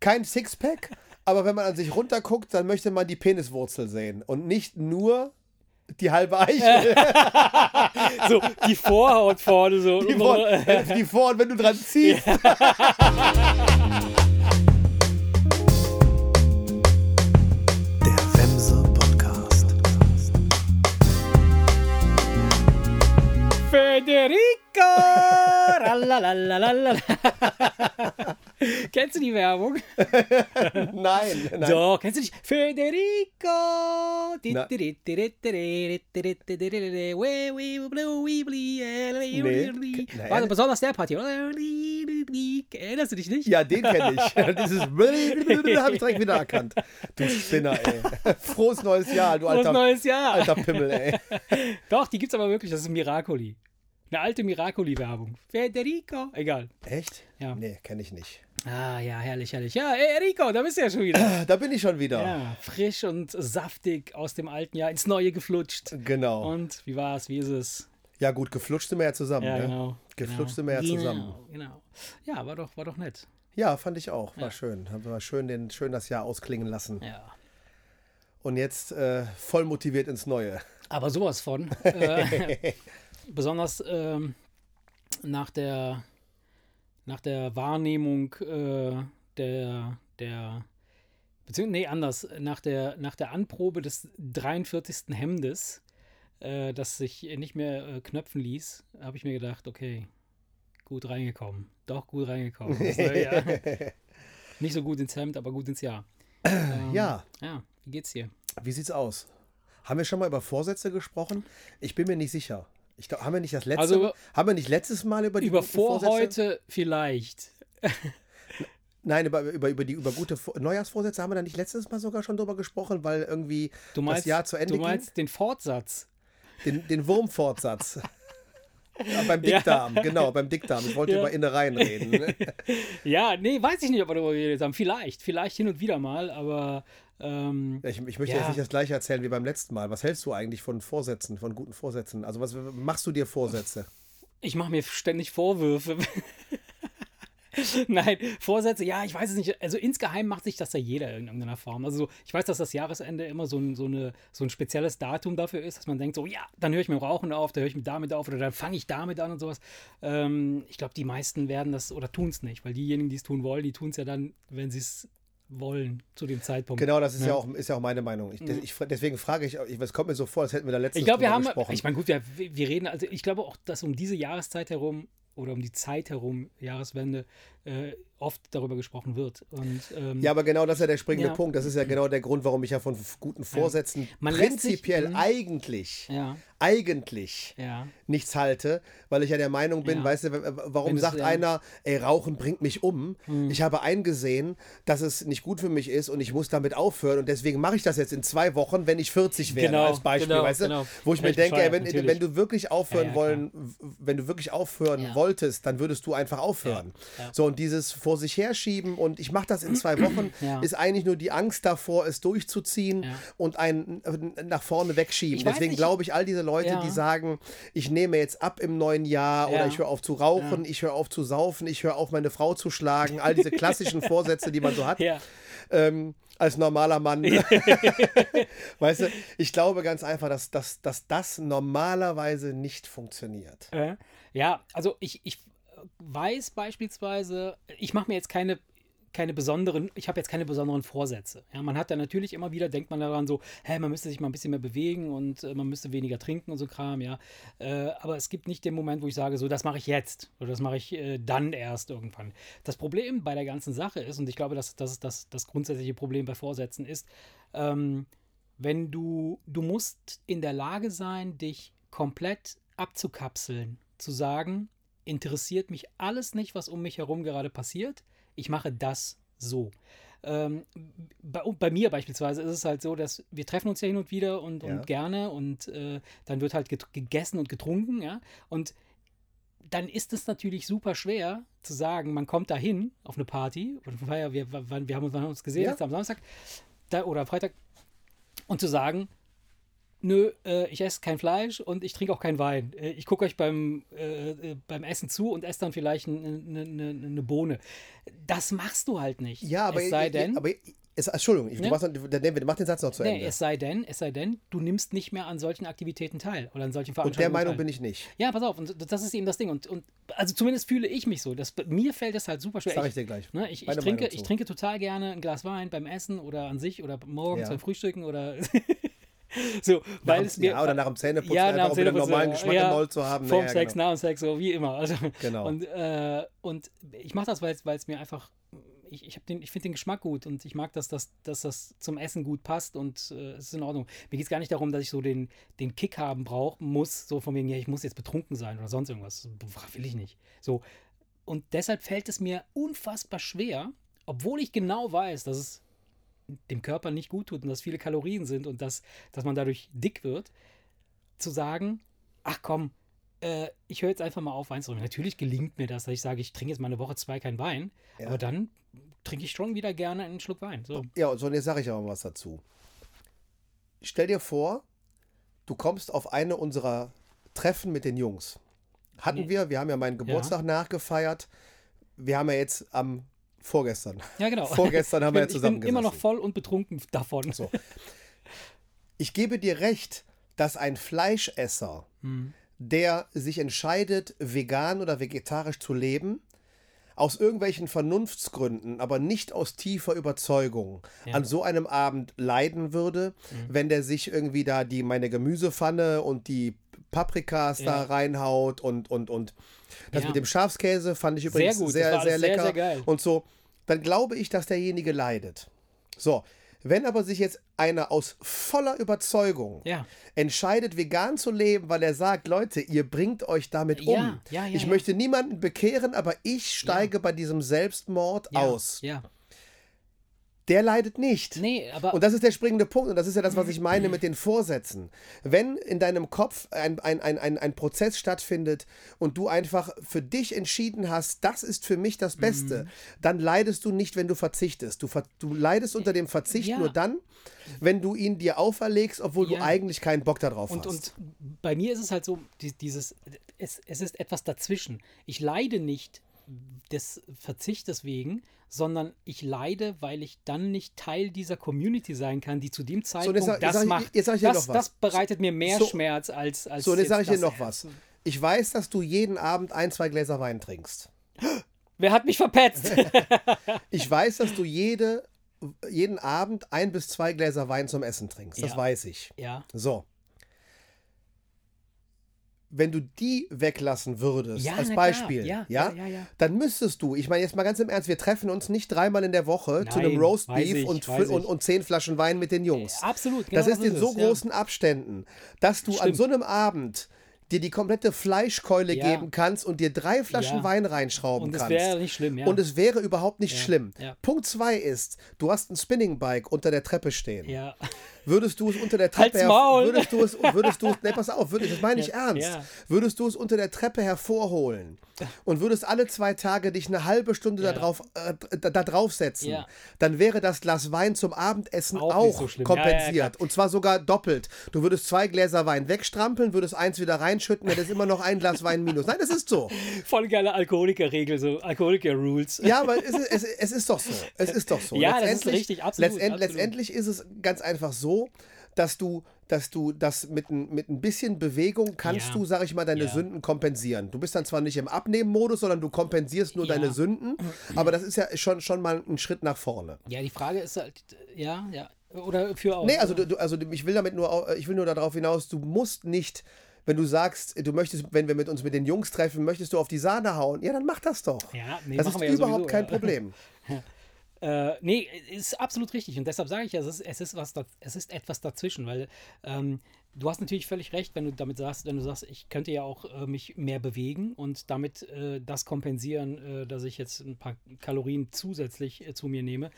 kein Sixpack, aber wenn man an sich runterguckt, dann möchte man die Peniswurzel sehen und nicht nur die halbe Eichel. so, die Vorhaut vorne so. Die, Vor die Vorhaut, wenn du dran ziehst. Der Wemse Podcast. Federico! Kennst du die Werbung? nein, nein. Doch, kennst du nicht? Federico! Nee. Warte, besonders der Party. Erinnerst du dich nicht? Ja, den kenne ich. Dieses habe ich direkt wieder erkannt. Du Spinner, ey. Frohes neues Jahr, du Frohes alter, neues Jahr. alter Pimmel, ey. Doch, die gibt's aber wirklich. Das ist Miracoli. Eine alte Miracoli-Werbung. Federico. Egal. Echt? Ja. Nee, kenne ich nicht. Ah, ja, herrlich, herrlich. Ja, ey, Rico, da bist du ja schon wieder. Da bin ich schon wieder. Ja, frisch und saftig aus dem alten Jahr ins neue geflutscht. Genau. Und wie war's? Wie ist es? Ja, gut, geflutscht sind wir ja zusammen. Ja, ne? genau. Geflutscht genau. sind wir ja genau, zusammen. Genau. Ja, war doch, war doch nett. Ja, fand ich auch. War Ja. schön. Haben wir schön, den, schön das Jahr ausklingen lassen. Ja. Und jetzt äh, voll motiviert ins Neue. Aber sowas von. Äh, besonders ähm, nach der nach der Wahrnehmung äh, der der beziehungsweise nee anders nach der nach der Anprobe des 43. Hemdes, äh, das sich nicht mehr äh, knöpfen ließ, habe ich mir gedacht, okay, gut reingekommen, doch gut reingekommen. Das nicht so gut ins Hemd, aber gut ins Jahr. Ähm, Ja, Ja, wie geht's dir? wie sieht's aus? Haben wir schon mal über Vorsätze gesprochen? Ich bin mir nicht sicher. Ich glaub, haben wir nicht das letzte Also- haben wir nicht letztes Mal über die Über Vorsätze? Vorhäute vielleicht. Nein, über, über, über die über gute Vor- Neujahrsvorsätze haben wir da nicht letztes Mal sogar schon drüber gesprochen, weil irgendwie meinst, das Jahr zu Ende du meinst den Fortsatz. ging. Den, den Wurmfortsatz. Ja, beim Ja. Dickdarm, genau, beim Dickdarm. Ich wollte Ja. über Innereien reden. ne? Ja, nee, weiß ich nicht, ob wir darüber geredet haben. Vielleicht, vielleicht hin und wieder mal, aber ähm, Ich, ich möchte Ja. jetzt nicht das gleiche erzählen wie beim letzten Mal. Was hältst du eigentlich von Vorsätzen, von guten Vorsätzen? Also was machst du dir Vorsätze? ich mache mir ständig Vorwürfe. Nein, Vorsätze, ja, ich weiß es nicht. Also insgeheim macht sich das ja jeder in irgendeiner Form. Also so, ich weiß, dass das Jahresende immer so ein, so, eine, so ein spezielles Datum dafür ist, dass man denkt, so, ja, dann höre ich mit dem Rauchen auf, dann höre ich mit damit auf oder dann fange ich damit an und sowas. Ähm, ich glaube, die meisten werden das oder tun es nicht, weil diejenigen, die es tun wollen, die tun es ja dann, wenn sie es wollen, zu dem Zeitpunkt. Genau, das ist ja, Ja. auch, ist ja auch meine Meinung. Ich, ich, deswegen frage ich, ich, es kommt mir so vor, als hätten wir da letztens Ich glaube, wir haben, gesprochen. ich meine, gut, wir, wir reden, also ich glaube auch, dass um diese Jahreszeit herum oder um die Zeit herum, Jahreswende, äh, oft darüber gesprochen wird. Und, ähm, ja, aber genau das ist ja der springende Ja. Punkt. Das ist ja genau der Grund, warum ich ja von guten Vorsätzen sich- prinzipiell Mhm. eigentlich, ja, eigentlich ja, nichts halte, weil ich ja der Meinung bin, Ja. weißt du, warum Wenn es, sagt ja. einer, ey, Rauchen bringt mich um? Ich habe eingesehen, dass es nicht gut für mich ist und ich muss damit aufhören und deswegen mache ich das jetzt in zwei Wochen, wenn ich 40 werde, Genau, als Beispiel, genau, weißt du? genau. Wo ich mir denke, ey, wenn, wenn du wirklich aufhören Ja, ja, wollen, wenn du wirklich aufhören Ja. wolltest, dann würdest du einfach aufhören. Ja, ja. So, und dieses vor sich herschieben und ich mache das in zwei Wochen, Ja. ist eigentlich nur die Angst davor, es durchzuziehen Ja. und einen äh, nach vorne wegschieben. Deswegen glaube ich, all diese Leute, Ja. die sagen, ich nehme jetzt ab im neuen Jahr oder ich höre auf zu rauchen, ich höre auf zu saufen, ich höre auf meine Frau zu schlagen, all diese klassischen Vorsätze, die man so hat, ähm, als normaler Mann. weißt du, ich glaube ganz einfach, dass, dass, dass das normalerweise nicht funktioniert. äh, ja, also ich, ich weiß beispielsweise, ich mache mir jetzt keine keine besonderen, ich habe jetzt keine besonderen Vorsätze. Ja, man hat ja natürlich immer wieder, denkt man daran so, hä, man müsste sich mal ein bisschen mehr bewegen und äh, man müsste weniger trinken und so Kram, ja. Äh, aber es gibt nicht den Moment, wo ich sage, so, das mache ich jetzt oder das mache ich äh, dann erst irgendwann. Das Problem bei der ganzen Sache ist, und ich glaube, dass das das, das grundsätzliche Problem bei Vorsätzen ist, ähm, wenn du, du musst in der Lage sein, dich komplett abzukapseln, zu sagen, interessiert mich alles nicht, was um mich herum gerade passiert, ich mache das so. Ähm, bei, bei mir beispielsweise ist es halt so, dass wir treffen uns ja hin und wieder und, Ja. und gerne und äh, dann wird halt gegessen und getrunken, ja. Und dann ist es natürlich super schwer zu sagen, man kommt da hin auf eine Party Feier, wir, wir haben uns, wann haben wir uns gesehen, Ja. jetzt am Samstag da, oder Freitag, und zu sagen, nö, äh, ich esse kein Fleisch und ich trinke auch keinen Wein. Äh, ich gucke euch beim, äh, äh, beim Essen zu und esse dann vielleicht eine ne, ne, ne Bohne. Das machst du halt nicht. Ja, aber, es sei denn, aber es, Entschuldigung, ich, Ne? du machst, mach den Satz noch zu nee, Ende. es sei denn, es sei denn, du nimmst nicht mehr an solchen Aktivitäten teil oder an solchen Und Veranstaltungen der Meinung teil. bin ich nicht. Ja, pass auf, und das ist eben das Ding. Und, und also zumindest fühle ich mich so. Das, mir fällt das halt super schwer. Sag ich dir gleich. Ne, ich, ich, trinke, ich trinke total gerne ein Glas Wein beim Essen oder an sich oder morgens Ja. beim Frühstücken oder so, weil Nach es mir. ja, oder nach dem Zähneputzen Ja, einfach nach dem einen Zähneputzen, normalen. Geschmack Ja, im Mund zu haben. Vorm Ja, Sex, genau. nach dem Sex, so wie immer. Also, Genau. Und, äh, und ich mache das, weil es mir einfach. Ich, ich, den- ich finde den Geschmack gut und ich mag, dass das, dass das zum Essen gut passt und äh, es ist in Ordnung. Mir geht es gar nicht darum, dass ich so den, den Kick haben brauche, muss, so von wegen, ja, ich muss jetzt betrunken sein oder sonst irgendwas. Will ich nicht. So. Und deshalb fällt es mir unfassbar schwer, obwohl ich genau weiß, dass es dem Körper nicht gut tut und dass viele Kalorien sind und dass, dass man dadurch dick wird, zu sagen, ach komm, äh, ich höre jetzt einfach mal auf, Wein zu trinken. Natürlich gelingt mir das, dass ich sage, ich trinke jetzt mal eine Woche zwei kein Wein, Ja. aber dann trinke ich schon wieder gerne einen Schluck Wein. So. Ja, und so, und jetzt sage ich aber mal was dazu. Stell dir vor, du kommst auf eine unserer Treffen mit den Jungs. Hatten Nee. wir, wir haben ja meinen Geburtstag nachgefeiert. Wir haben ja jetzt am vorgestern. Ja, genau. Vorgestern haben ich wir ja bin, zusammen Ich bin immer noch voll und betrunken davon. So. Ich gebe dir recht, dass ein Fleischesser, Hm. der sich entscheidet, vegan oder vegetarisch zu leben, aus irgendwelchen Vernunftsgründen, aber nicht aus tiefer Überzeugung, Ja. an so einem Abend leiden würde, wenn der sich irgendwie da die meine Gemüsepfanne und die Paprikas da Ja. reinhaut und und und das Ja. mit dem Schafskäse fand ich übrigens gut, sehr war sehr, sehr, lecker sehr und so, dann glaube ich, dass derjenige leidet. So, wenn aber sich jetzt einer aus voller Überzeugung Ja. entscheidet, vegan zu leben, weil er sagt, Leute, ihr bringt euch damit um. Ja, ja, ich möchte niemanden bekehren, aber ich steige bei diesem Selbstmord aus. Ja. Der leidet nicht. Nee, aber. Und das ist der springende Punkt und das ist ja das, was ich meine mit den Vorsätzen. Wenn in deinem Kopf ein, ein, ein, ein, ein Prozess stattfindet und du einfach für dich entschieden hast, das ist für mich das Beste, Mhm. dann leidest du nicht, wenn du verzichtest. Du, ver du leidest unter dem Verzicht Ja. nur dann, wenn du ihn dir auferlegst, obwohl Ja. du eigentlich keinen Bock darauf Und, hast. und bei mir ist es halt so, die- dieses, es, es ist etwas dazwischen. Ich leide nicht des Verzichtes wegen, sondern ich leide, weil ich dann nicht Teil dieser Community sein kann, die zu dem Zeitpunkt jetzt jetzt das ich- macht. jetzt dir das, das bereitet mir mehr So- Schmerz als als so, und jetzt sage ich dir noch was. Ich weiß, dass du jeden Abend ein, zwei Gläser Wein trinkst. Wer hat mich verpetzt? Ich weiß, dass du jede, jeden Abend ein bis zwei Gläser Wein zum Essen trinkst. Das Ja. weiß ich. ja. So. Wenn du die weglassen würdest, Ja, als. Beispiel, Ja, ja, ja, dann müsstest du, ich meine jetzt mal ganz im Ernst, wir treffen uns nicht dreimal in der Woche zu einem Nein, Roastbeef weiß ich, und, und, und zehn Flaschen Wein mit den Jungs. Absolut, genau das ist in ist so es, ja. großen Abständen, dass du an Stimmt. so einem Abend dir die komplette Fleischkeule Ja. geben kannst und dir drei Flaschen Ja. Wein reinschrauben Und es kannst. wäre nicht schlimm, ja. Und es wäre überhaupt nicht schlimm. Punkt zwei ist, du hast ein Spinningbike unter der Treppe stehen. ja. Würdest du es unter der Treppe Maul! würdest du es würdest du es nee, pass auf, würdest, das meine ich Ja, ernst. ja. Würdest du es unter der Treppe hervorholen und würdest alle zwei Tage dich eine halbe Stunde Ja. da drauf äh, da, da draufsetzen, Ja. dann wäre das Glas Wein zum Abendessen Auch auch, so kompensiert und zwar sogar doppelt. Du würdest zwei Gläser Wein wegstrampeln, würdest eins wieder reinschütten, hättest immer noch ein Glas Wein minus. Nein, das ist so. Voll geile Alkoholiker-Regel, so Alkoholiker-Rules. Ja, aber es ist, es, es ist doch so. Es ist doch so. Ja, das ist richtig, absolut, letztend, absolut. Letztendlich ist es ganz einfach so, dass du, dass du das mit, ein- mit ein bisschen Bewegung kannst Ja. du, sag ich mal, deine Ja. Sünden kompensieren. Du bist dann zwar nicht im Abnehmen-Modus, sondern du kompensierst nur Ja. deine Sünden, aber das ist ja schon, schon mal ein Schritt nach vorne. Ja, die Frage ist halt, ja, ja. Oder für auch. Nee, also, du, also ich will damit nur, ich will nur darauf hinaus, du musst nicht, wenn du sagst, du möchtest, wenn wir mit uns mit den Jungs treffen, möchtest du auf die Sahne hauen, ja, dann mach das doch. Ja, nee, das ist überhaupt sowieso, kein ja. Problem. Äh, nee, ist absolut richtig. Und deshalb sage ich ja, es ist, es ist, was es ist etwas dazwischen, weil ähm, du hast natürlich völlig recht, wenn du damit sagst, wenn du sagst, ich könnte ja auch äh, mich mehr bewegen und damit äh, das kompensieren, äh, dass ich jetzt ein paar Kalorien zusätzlich äh, zu mir nehme.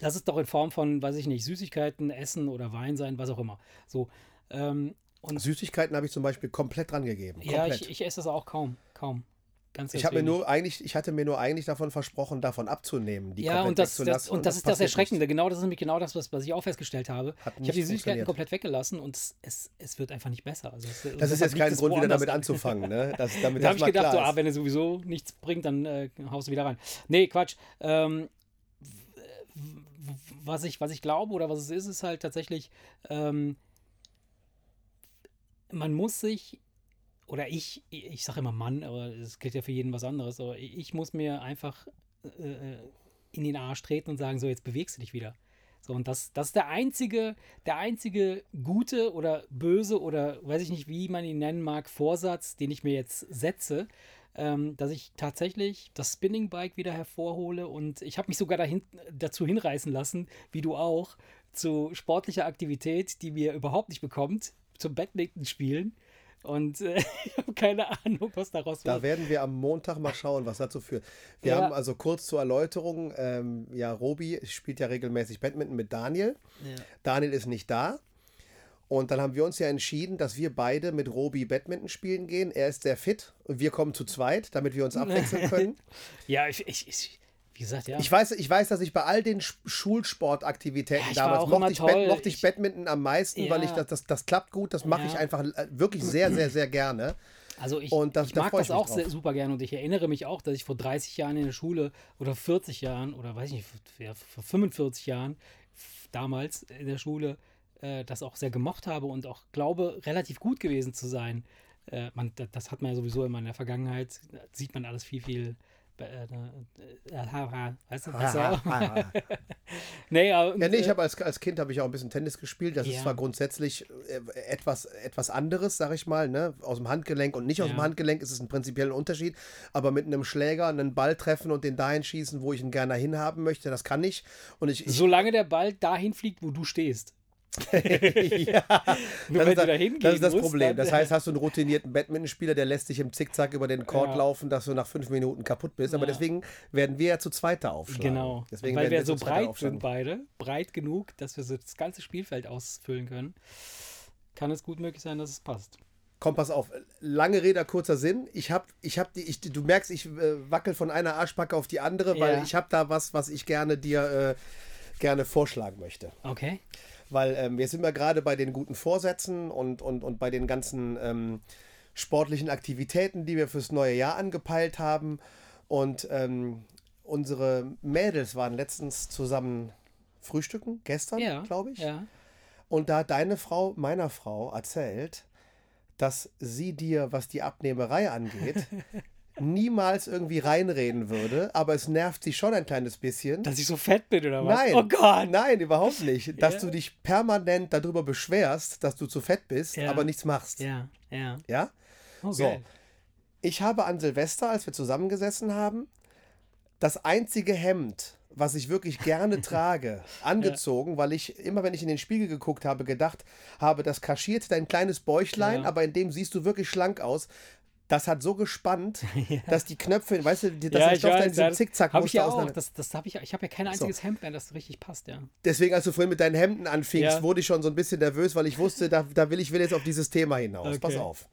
Lass es doch in Form von, weiß ich nicht, Süßigkeiten, Essen oder Wein sein, was auch immer. So. Ähm, und Süßigkeiten habe ich zum Beispiel komplett dran gegeben. ja, Komplett. ich, ich esse das auch kaum. Kaum. Ganz, Ich habe mir nur eigentlich, ich hatte mir nur eigentlich davon versprochen, davon abzunehmen, die Ja, komplett und das, das, wegzulassen. und das ist das Erschreckende. Genau das ist nämlich genau das, was, was ich auch festgestellt habe. Hat ich nicht habe die Süßigkeiten komplett weggelassen und es, es, es wird einfach nicht besser. Also es, nicht. Das ist jetzt kein Grund, wieder damit anzufangen, ne? Das, damit Da das habe ich gedacht, so, ah, wenn er sowieso nichts bringt, dann äh, haust du wieder rein. Nee, Quatsch. Ähm, was, ich, was ich glaube oder was es ist, ist halt tatsächlich, ähm, man muss sich, oder ich, ich sage immer Mann, aber es gilt ja für jeden was anderes, aber ich muss mir einfach äh, in den Arsch treten und sagen, so, jetzt bewegst du dich wieder. So, und das, das ist der einzige, der einzige gute oder böse oder weiß ich nicht, wie man ihn nennen mag, Vorsatz, den ich mir jetzt setze, ähm, dass ich tatsächlich das Spinning Bike wieder hervorhole und ich habe mich sogar dahin, dazu hinreißen lassen, wie du auch, zu sportlicher Aktivität, die mir überhaupt nicht bekommt, zum Badminton spielen. Und äh, ich habe keine Ahnung, was daraus Da wird. werden wir am Montag mal schauen, was dazu führt. Wir Ja. haben also kurz zur Erläuterung, ähm, ja, Robi spielt ja regelmäßig Badminton mit Daniel. Ja. Daniel ist nicht da. Und dann haben wir uns ja entschieden, dass wir beide mit Robi Badminton spielen gehen. Er ist sehr fit und wir kommen zu zweit, damit wir uns abwechseln können. Ja, ich, ich, ich, wie gesagt, ja. Ich weiß, ich weiß, dass ich bei all den Sch- Schulsportaktivitäten Ja, damals mochte ich. Bad, mochte ich Badminton am meisten, weil Ja. ich das, das, das klappt gut, das mache ich einfach äh, wirklich sehr, sehr, sehr gerne. Also ich, Und das- ich da mag ich das auch sehr, super gerne und ich erinnere mich auch, dass ich vor 30 Jahren in der Schule oder 40 Jahren oder weiß ich nicht, vor 45 Jahren damals in der Schule äh, das auch sehr gemocht habe und auch glaube, relativ gut gewesen zu sein. Äh, man, da- das hat man ja sowieso immer in der Vergangenheit, da sieht man alles viel, viel weißt du, besser. nee, aber, Ja, nee, ich äh, habe als, als Kind habe ich auch ein bisschen Tennis gespielt. Das ist Ja. zwar grundsätzlich äh, etwas, etwas anderes, sag ich mal, ne? Aus dem Handgelenk und nicht aus Ja. dem Handgelenk ist es ein prinzipieller Unterschied. Aber mit einem Schläger einen Ball treffen und den dahin schießen, wo ich ihn gerne hinhaben möchte, das kann ich. Und ich, ich solange der Ball dahin fliegt, wo du stehst. Ja, Nur das, wenn ist, das, hingehen das ist das musst, Problem. Das heißt, hast du einen routinierten Badmintonspieler, der lässt sich im Zickzack über den Court Ja. laufen, dass du nach fünf Minuten kaputt bist. Aber Ja. deswegen werden wir ja zu zweiter aufschlagen. Genau. Deswegen Weil werden wir so breit aufschlagen. sind beide, breit genug, dass wir so das ganze Spielfeld ausfüllen können, kann es gut möglich sein, dass es passt. Komm, pass auf. Lange Rede, kurzer Sinn. Ich hab, ich hab die, ich, du merkst, ich äh, wackel von einer Arschbacke auf die andere, weil Ja. ich habe da was, was ich gerne dir äh, gerne vorschlagen möchte. Okay. Weil ähm, wir sind ja gerade bei den guten Vorsätzen und, und, und bei den ganzen ähm, sportlichen Aktivitäten, die wir fürs neue Jahr angepeilt haben. Und ähm, unsere Mädels waren letztens zusammen frühstücken, gestern, Ja. glaube ich. Ja. Und da hat deine Frau meiner Frau erzählt, dass sie dir, was die Abnehmerei angeht, niemals irgendwie reinreden würde, aber es nervt sie schon ein kleines bisschen. Dass ich so fett bin oder was? Nein, Oh Gott. nein, überhaupt nicht. Dass Ja. du dich permanent darüber beschwerst, dass du zu fett bist, Ja. aber nichts machst. Ja, ja. Ja? Oh, So. Ich habe an Silvester, als wir zusammengesessen haben, das einzige Hemd, was ich wirklich gerne trage, angezogen, weil ich immer, wenn ich in den Spiegel geguckt habe, gedacht habe, das kaschiert dein kleines Bäuchlein, Ja. aber in dem siehst du wirklich schlank aus. Das hat so gespannt, dass die Knöpfe, weißt du, dass der Stoff dann in diesem Zickzack Habe ich ja auch. Das, das habe ich, ich habe ja kein einziges Hemd mehr, das richtig passt, ja. Deswegen, als du vorhin mit deinen Hemden anfingst, Ja. wurde ich schon so ein bisschen nervös, weil ich wusste, da, da will ich will jetzt auf dieses Thema hinaus. Okay. Pass auf.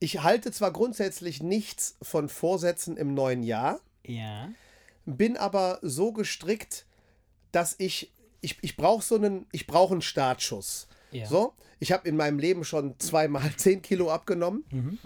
Ich halte zwar grundsätzlich nichts von Vorsätzen im neuen Jahr, Ja. bin aber so gestrickt, dass ich, ich, ich brauche so einen, ich brauche einen Startschuss. Ja. So, ich habe in meinem Leben schon zweimal 10 Kilo abgenommen. Mhm.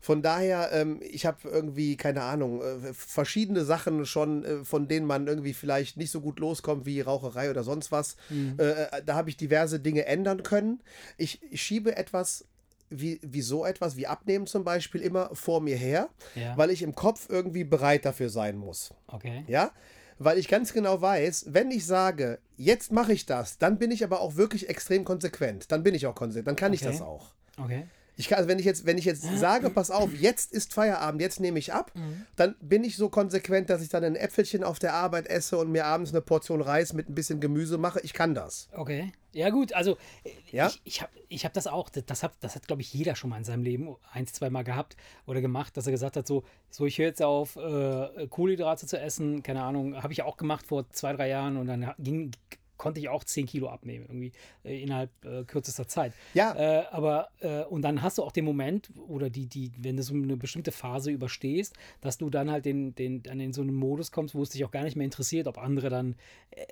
Von daher, ähm, ich habe irgendwie, keine Ahnung, äh, verschiedene Sachen schon, äh, von denen man irgendwie vielleicht nicht so gut loskommt wie Raucherei oder sonst was. Mhm. Äh, da habe ich diverse Dinge ändern können. Ich, ich schiebe etwas, wie, wie so etwas, wie Abnehmen zum Beispiel, immer vor mir her, Ja. weil ich im Kopf irgendwie bereit dafür sein muss. Okay. Ja? Weil ich ganz genau weiß, wenn ich sage, jetzt mache ich das, dann bin ich aber auch wirklich extrem konsequent. Dann bin ich auch konsequent. Dann kann ich Okay. das auch. Okay. Ich kann, also wenn ich jetzt, wenn ich jetzt sage, pass auf, jetzt ist Feierabend, jetzt nehme ich ab, Mhm. dann bin ich so konsequent, dass ich dann ein Äpfelchen auf der Arbeit esse und mir abends eine Portion Reis mit ein bisschen Gemüse mache. Ich kann das. Okay. Ja, gut, also äh, Ja? ich, ich habe ich hab das auch, das, das hat, das hat glaube ich, jeder schon mal in seinem Leben ein, zwei Mal gehabt oder gemacht, dass er gesagt hat, so, so ich höre jetzt auf, äh, Kohlenhydrate zu essen, keine Ahnung, habe ich auch gemacht vor zwei, drei Jahren und dann ging, konnte ich auch 10 Kilo abnehmen, irgendwie äh, innerhalb äh, kürzester Zeit. Ja. Äh, aber, äh, und dann hast du auch den Moment, oder die, die, wenn du so eine bestimmte Phase überstehst, dass du dann halt den, den, dann in so einen Modus kommst, wo es dich auch gar nicht mehr interessiert, ob andere dann äh,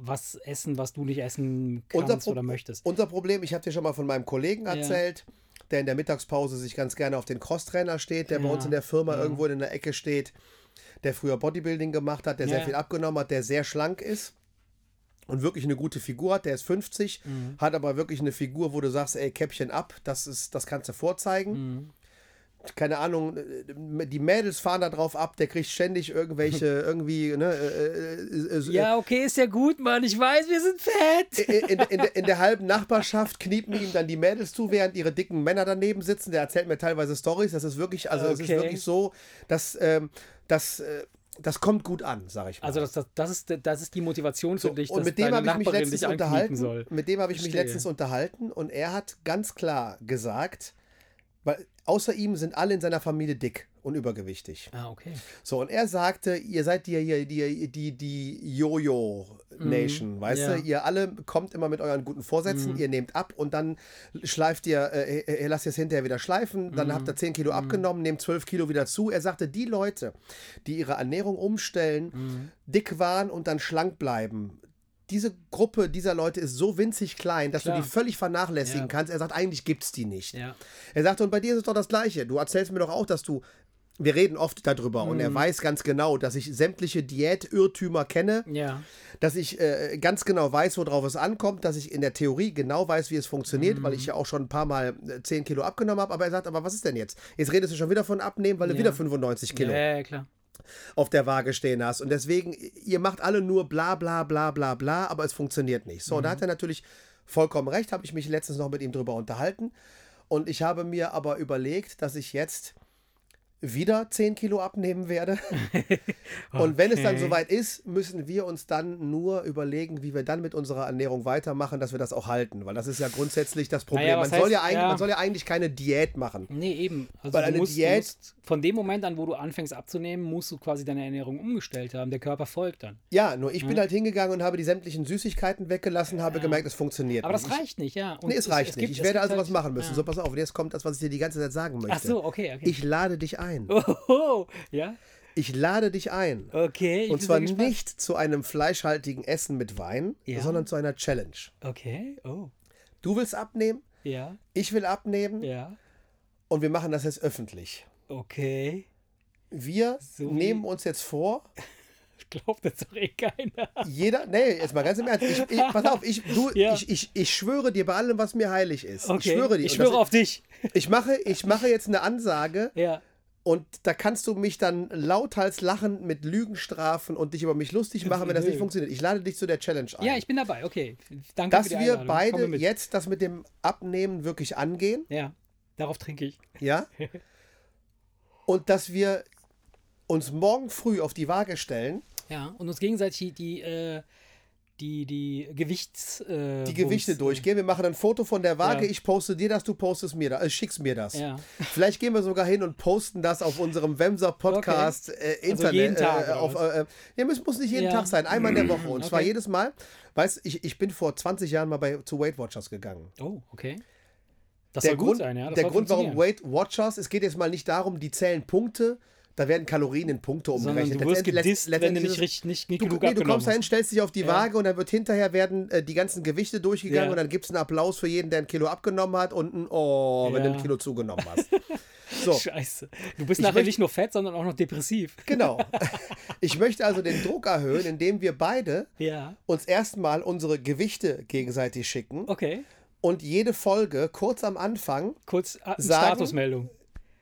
was essen, was du nicht essen kannst oder möchtest. unser Problem, ich habe dir schon mal von meinem Kollegen erzählt, der in der Mittagspause sich ganz gerne auf den Crosstrainer steht, der bei Ja, uns in der Firma ja. irgendwo in der Ecke steht, der früher Bodybuilding gemacht hat, der sehr Ja. viel abgenommen hat, der sehr schlank ist und wirklich eine gute Figur hat. Der ist 50, Mhm. hat aber wirklich eine Figur, wo du sagst, ey, Käppchen ab, das, ist, das kannst du vorzeigen. Mhm. Keine Ahnung, äh, die Mädels fahren da drauf ab, der kriegt ständig irgendwelche, irgendwie, ne, äh, äh, äh, Ja, okay, ist ja gut, Mann. Ich weiß, wir sind fett. in, in, in, der- in der halben Nachbarschaft kniepen ihm dann die Mädels zu, während ihre dicken Männer daneben sitzen. Der erzählt mir teilweise Stories. Das ist wirklich, also es ist Okay. wirklich so, dass ähm, das, äh, das kommt gut an, sage ich mal. Also das, das, das, ist, das ist die Motivation für so, dich, und dass mit dem habe ich mich letztens unterhalten. soll. Mit dem habe ich mich Verstehe. letztens unterhalten und er hat ganz klar gesagt, weil außer ihm sind alle in seiner Familie dick und übergewichtig. Ah, okay. So, und er sagte, ihr seid die, die, die, die, die Jojo-Nation, weißt ja. du? Ihr alle kommt immer mit euren guten Vorsätzen, ihr nehmt ab und dann schleift ihr, äh, äh, lasst ihr es hinterher wieder schleifen, dann habt ihr 10 Kilo abgenommen, nehmt 12 Kilo wieder zu. Er sagte, die Leute, die ihre Ernährung umstellen, dick waren und dann schlank bleiben, diese Gruppe dieser Leute ist so winzig klein, dass Klar. du die völlig vernachlässigen Ja. kannst. Er sagt, eigentlich gibt es die nicht. Ja. Er sagte, und bei dir ist es doch das Gleiche. Du erzählst mir doch auch, dass du. Wir reden oft darüber und Mhm. er weiß ganz genau, dass ich sämtliche Diätirrtümer kenne, Ja. dass ich äh, ganz genau weiß, worauf es ankommt, dass ich in der Theorie genau weiß, wie es funktioniert, weil Mhm. ich ja auch schon ein paar Mal äh, 10 Kilo abgenommen habe. Aber er sagt, aber was ist denn jetzt? Jetzt redest du schon wieder von abnehmen, weil du wieder 95 Kilo Ja, ja, klar. Auf der Waage stehen hast. Und deswegen, ihr macht alle nur bla bla bla bla bla, aber es funktioniert nicht. So, da hat er natürlich vollkommen recht, habe ich mich letztens noch mit ihm drüber unterhalten. Und ich habe mir aber überlegt, dass ich jetzt wieder 10 Kilo abnehmen werde. Und wenn es dann Okay. soweit ist, müssen wir uns dann nur überlegen, wie wir dann mit unserer Ernährung weitermachen, dass wir das auch halten. Weil das ist ja grundsätzlich das Problem. Naja, was man, soll heißt- ja eigentlich, ja. man soll ja eigentlich keine Diät machen. Nee, eben. Also Weil eine musst, Diät- musst, von dem Moment an, wo du anfängst abzunehmen, musst du quasi deine Ernährung umgestellt haben. Der Körper folgt dann. Ja, nur ich bin halt hingegangen und habe die sämtlichen Süßigkeiten weggelassen, habe gemerkt, es funktioniert Aber das nicht. reicht nicht, ja. Und Nee, es reicht nicht. gibt- ich werde also was halt- machen müssen. Ja. So, pass auf, jetzt kommt das, was ich dir die ganze Zeit sagen möchte. Ach so, okay, okay. Ich lade dich ein. Oho, ja, Ich lade dich ein. okay. ich Und zwar nicht zu einem fleischhaltigen Essen mit Wein, Ja. sondern zu einer Challenge. Okay, oh, Du willst abnehmen, ja, ich will abnehmen ja, und wir machen das jetzt öffentlich. okay. Wir So nehmen uns jetzt vor, Glaubt das doch eh keiner. jeder, nee, jetzt mal ganz im Ernst, ich, ich, pass auf, ich, du, Ja. ich, ich, ich schwöre dir bei allem, was mir heilig ist. Okay. Ich schwöre dir. Ich schwöre das, auf dich. ich, mache, ich mache jetzt eine Ansage, Ja. Und da kannst du mich dann lauthals lachen mit Lügen strafen und dich über mich lustig machen, wenn das nicht funktioniert. Ich lade dich zu der Challenge ein. Ja, ich bin dabei, okay. Danke Dass für die wir Einladung. beide mit. jetzt das mit dem Abnehmen wirklich angehen, Ja, darauf trinke ich. ja? Und dass wir uns morgen früh auf die Waage stellen, Ja, und uns gegenseitig die, die, äh, die, die Gewichts... Äh, die Gewichte durchgehen. Wir machen ein Foto von der Waage, Ja. ich poste dir das, du postest mir das, äh, schickst mir das. Ja. Vielleicht gehen wir sogar hin und posten das auf unserem Wemser Podcast äh, Internet. Also jeden Tag, Äh, auf, was? äh, ja, muss, muss nicht jeden Ja. Tag sein, einmal in der Woche. Und zwar Okay. jedes Mal. Weißt ich, ich bin vor 20 Jahren mal bei, zu Weight Watchers gegangen. Oh, okay. Das der soll Grund, gut sein, ja. Der Grund warum. Weight Watchers, es geht jetzt mal nicht darum, die zählen Punkte, da werden Kalorien in Punkte Sondern umgerechnet. du wirst gedisst, wenn du nicht, richtig, nicht, nicht Du, genug nee, du kommst dahin, stellst dich auf die Ja. Waage und dann wird hinterher werden äh, die ganzen Gewichte durchgegangen Ja. und dann gibt es einen Applaus für jeden, der ein Kilo abgenommen hat und ein Oh, wenn du Ja. ein Kilo zugenommen hast. So, Scheiße. Du bist Ich nachher nicht nur fett, sondern auch noch depressiv. genau. Ich möchte also den Druck erhöhen, indem wir beide uns erstmal unsere Gewichte gegenseitig schicken okay. und jede Folge kurz am Anfang Kurz äh, Sagen? Statusmeldung.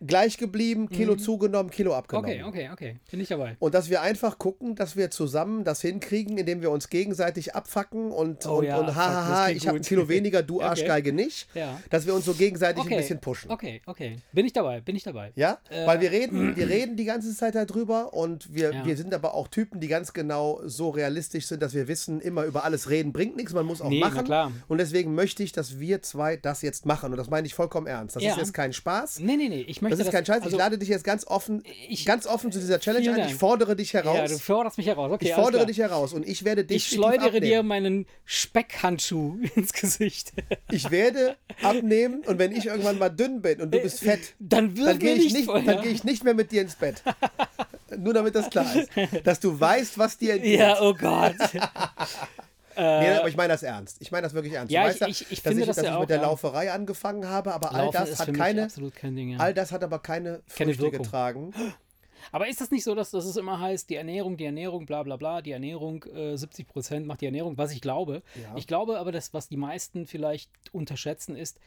Gleich geblieben, Kilo zugenommen, Kilo abgenommen. Mhm. Okay, okay, okay. Bin ich dabei. Und dass wir einfach gucken, dass wir zusammen das hinkriegen, indem wir uns gegenseitig abfacken und, Oh und, ja, und hahaha, ich habe ein. Kilo weniger, du Okay. Arschgeige nicht. Ja. Dass wir uns so gegenseitig Okay. ein bisschen pushen. Okay, okay. Bin ich dabei, bin ich dabei. Ja, Äh, weil wir reden, wir reden die ganze Zeit darüber und wir, Ja. wir sind aber auch Typen, die ganz genau so realistisch sind, dass wir wissen, immer über alles reden bringt nichts, man muss auch Nee, machen. klar. Und deswegen möchte ich, dass wir zwei das jetzt machen und das meine ich vollkommen ernst. Das Ja. ist jetzt kein Spaß. Nee, nee, nee. Ich möchte möchte Das ist kein Scheiß. also, ich lade dich jetzt ganz offen, Ich- ganz offen zu dieser Challenge ein. Ich fordere dich heraus. Ja, du forderst mich heraus. Okay, ich fordere dich heraus und ich werde dich Ich schleudere abnehmen. dir meinen Speckhandschuh ins Gesicht. Ich werde abnehmen und wenn ich irgendwann mal dünn bin und du bist fett, Dann dann gehe ich, nicht dann gehe ich nicht mehr mit dir ins Bett. Nur damit das klar ist. Dass du weißt, was dir entgeht. Ja, oh Gott. nee, aber ich meine das ernst. Ich meine das wirklich ernst. Ja, ich- ich- ich dass finde ich, das dass ja ich auch, mit der. Lauferei angefangen habe, aber all Laufen das ist hat keine, kein Ding. Ja. all das hat aber keine Keine Früchte Wirkung. getragen. Aber ist das nicht so, dass, dass es immer heißt, die Ernährung, die Ernährung, bla bla bla, die Ernährung, äh, 70 Prozent macht die Ernährung, was ich glaube. Ja. Ich glaube aber, dass was die meisten vielleicht unterschätzen, ist,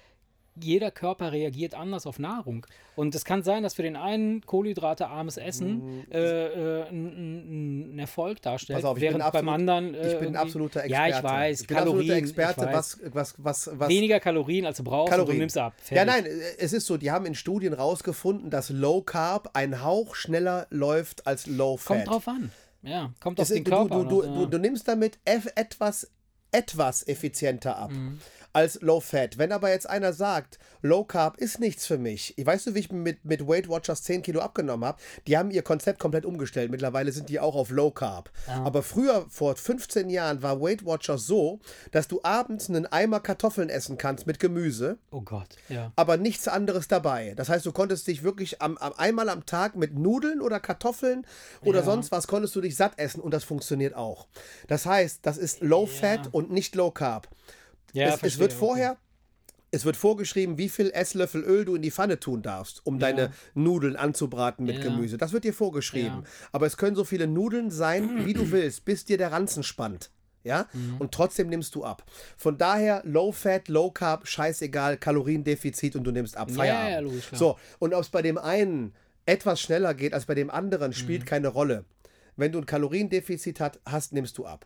jeder Körper reagiert anders auf Nahrung. Und es kann sein, dass für den einen kohlenhydratearmes Essen äh, äh, ein, ein Erfolg darstellt, Mhm. Pass auf, ich bin während absolut- beim anderen. Äh, Ich bin ein absoluter Experte. Ja, ich weiß. Ich bin Kalorien, absoluter Experte, was, was, was, was Weniger Kalorien, als du brauchst, und Kalorien. du nimmst ab. Ja, Fertig. nein, es ist so, die haben in Studien rausgefunden, dass Low Carb ein Hauch schneller läuft als Low Fat. Kommt drauf an. Ja, kommt auf Es den du, Körper du, du, an. du, du nimmst damit etwas, etwas effizienter ab als Low Fat. Wenn aber jetzt einer sagt, Low Carb ist nichts für mich, weißt du, wie ich mit, mit Weight Watchers 10 Kilo abgenommen habe? Die haben ihr Konzept komplett umgestellt. Mittlerweile sind die auch auf Low Carb. Aber früher, vor 15 Jahren, war Weight Watchers so, dass du abends einen Eimer Kartoffeln essen kannst mit Gemüse oh Gott, ja. aber nichts anderes dabei. Das heißt, du konntest dich wirklich am, am, einmal am Tag mit Nudeln oder Kartoffeln oder Ja. sonst was konntest du dich satt essen und das funktioniert auch. Das heißt, das ist Low Fat und nicht Low Carb. Ja, es, es wird vorher, es wird vorgeschrieben, wie viel Esslöffel Öl du in die Pfanne tun darfst, um deine Nudeln anzubraten mit Ja. Gemüse. Das wird dir vorgeschrieben. Ja. Aber es können so viele Nudeln sein, wie du willst, bis dir der Ranzen spannt. Ja? Mhm. Und trotzdem nimmst du ab. Von daher Low Fat, Low Carb, scheißegal, Kaloriendefizit und du nimmst ab. Ja, Feierabend. ja, logisch, klar. So, und ob es bei dem einen etwas schneller geht als bei dem anderen, spielt Mhm. keine Rolle. Wenn du ein Kaloriendefizit hat, hast, nimmst du ab.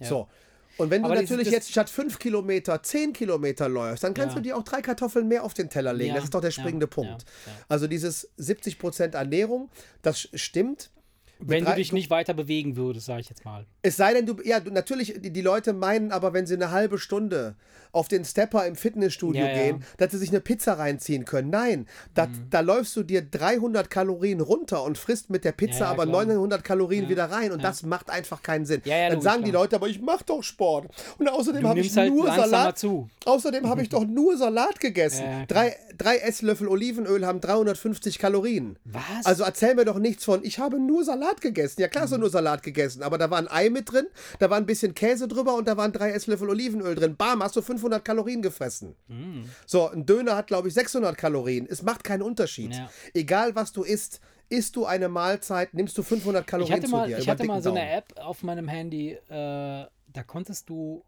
So. Und wenn du Aber natürlich das- jetzt statt 5 Kilometer 10 Kilometer läufst, dann kannst Ja. du dir auch drei Kartoffeln mehr auf den Teller legen. Ja, Das ist doch der springende ja, Punkt. Also dieses 70% Ernährung, das stimmt. Wenn du dich nicht weiter bewegen würdest, sage ich jetzt mal. Es sei denn, du, ja, du, natürlich, die, die Leute meinen aber, wenn sie eine halbe Stunde auf den Stepper im Fitnessstudio Ja, ja. gehen, dass sie sich eine Pizza reinziehen können. Nein, dat, Mhm. da läufst du dir 300 Kalorien runter und frisst mit der Pizza Ja, ja, aber klar. 900 Kalorien wieder rein und das macht einfach keinen Sinn. Ja, ja, Dann logisch, sagen die klar. Leute, aber ich mache doch Sport. Und außerdem habe ich halt nur Salat. zu. Außerdem habe ich doch nur Salat gegessen. Ja, ja, drei, drei Esslöffel Olivenöl haben 350 Kalorien. Was? Also erzähl mir doch nichts von, ich habe nur Salat gegessen. Ja, klar hast Mhm. du nur Salat gegessen, aber da war ein Ei mit drin, da war ein bisschen Käse drüber und da waren drei Esslöffel Olivenöl drin. Bam, hast du 500 Kalorien gefressen. Mhm. So, ein Döner hat, glaube ich, 600 Kalorien. Es macht keinen Unterschied. Ja. Egal, was du isst, isst du eine Mahlzeit, nimmst du 500 Ich Kalorien zu mal, dir. ich hatte mal so dicken eine Daumen. App auf meinem Handy, äh, da konntest du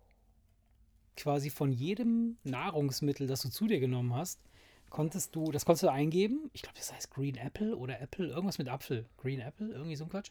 quasi von jedem Nahrungsmittel, das du zu dir genommen hast, konntest du, das konntest du eingeben. Ich glaube, das heißt Green Apple oder Apple, irgendwas mit Apfel. Green Apple, irgendwie so ein Quatsch.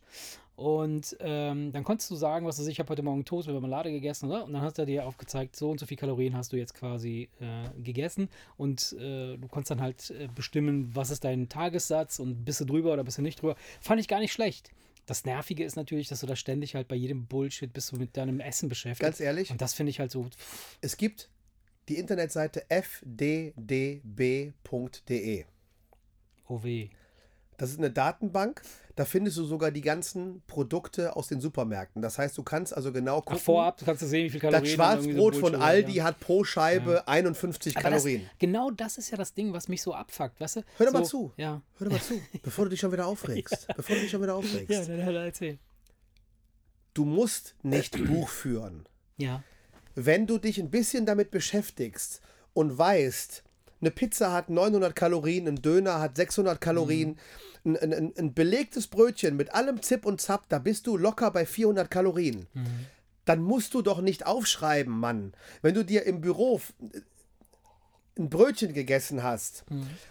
Und ähm, dann konntest du sagen, was du ich habe heute Morgen Toast mit Marmelade gegessen, oder? Und dann hat er dir aufgezeigt, so und so viel Kalorien hast du jetzt quasi äh, gegessen. Und äh, du konntest dann halt äh, bestimmen, was ist dein Tagessatz und bist du drüber oder bist du nicht drüber. Fand ich gar nicht schlecht. Das Nervige ist natürlich, dass du da ständig halt bei jedem Bullshit bist du mit deinem Essen beschäftigt. Ganz ehrlich, Und das finde ich halt so. pff, es gibt die Internetseite fddb.de. Oh weh. Das ist eine Datenbank, da findest du sogar die ganzen Produkte aus den Supermärkten. Das heißt, du kannst also genau gucken. Ach, vorab kannst du sehen, wie viel Kalorien. das dann so Schwarzbrot von Aldi ja. hat pro Scheibe 51 Aber das, Kalorien. genau das ist ja das Ding, was mich so abfuckt, weißt du? Hör doch so, mal zu. Ja. Hör doch mal zu, bevor du dich schon wieder aufregst. Bevor du dich schon wieder aufregst. Ja, dann halt erzähl. Du musst nicht Buch führen. Ja. Wenn du dich ein bisschen damit beschäftigst und weißt, eine Pizza hat 900 Kalorien, ein Döner hat 600 Kalorien, ein, ein, ein, ein belegtes Brötchen mit allem Zip und Zap, da bist du locker bei 400 Kalorien. Dann musst du doch nicht aufschreiben, Mann. Wenn du dir im Büro ein Brötchen gegessen hast,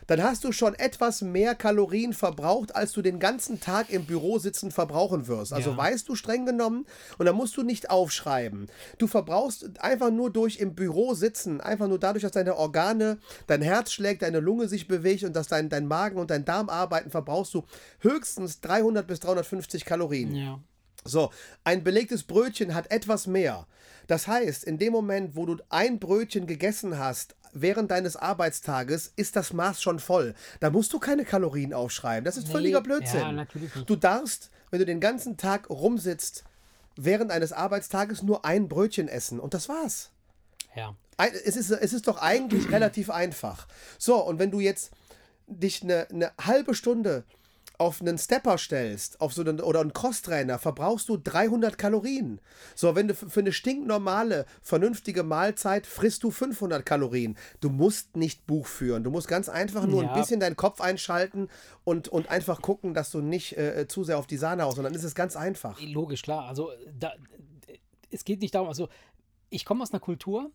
dann hast du schon etwas mehr Kalorien verbraucht, als du den ganzen Tag im Büro sitzen verbrauchen wirst. Also Ja. weißt du streng genommen und dann musst du nicht aufschreiben. Du verbrauchst einfach nur durch im Büro sitzen, einfach nur dadurch, dass deine Organe, dein Herz schlägt, deine Lunge sich bewegt und dass dein, dein Magen und dein Darm arbeiten, verbrauchst du höchstens 300 bis 350 Kalorien. Ja. So, ein belegtes Brötchen hat etwas mehr. Das heißt, in dem Moment, wo du ein Brötchen gegessen hast, während deines Arbeitstages ist das Maß schon voll. Da musst du keine Kalorien aufschreiben. Das ist völliger Blödsinn. Ja, natürlich nicht. Du darfst, wenn du den ganzen Tag rumsitzt, während eines Arbeitstages nur ein Brötchen essen und das war's. Ja. Es ist, es ist doch eigentlich relativ einfach. So, und wenn du jetzt dich eine, eine halbe Stunde auf einen Stepper stellst, auf so einen, oder einen Crosstrainer, verbrauchst du 300 Kalorien. So, wenn du für eine stinknormale, vernünftige Mahlzeit frisst du 500 Kalorien. Du musst nicht Buch führen. Du musst ganz einfach nur Ja. ein bisschen deinen Kopf einschalten und, und einfach gucken, dass du nicht äh, zu sehr auf die Sahne haust. Und dann ist es ganz einfach. Logisch, klar. Also da, es geht nicht darum, also ich komme aus einer Kultur,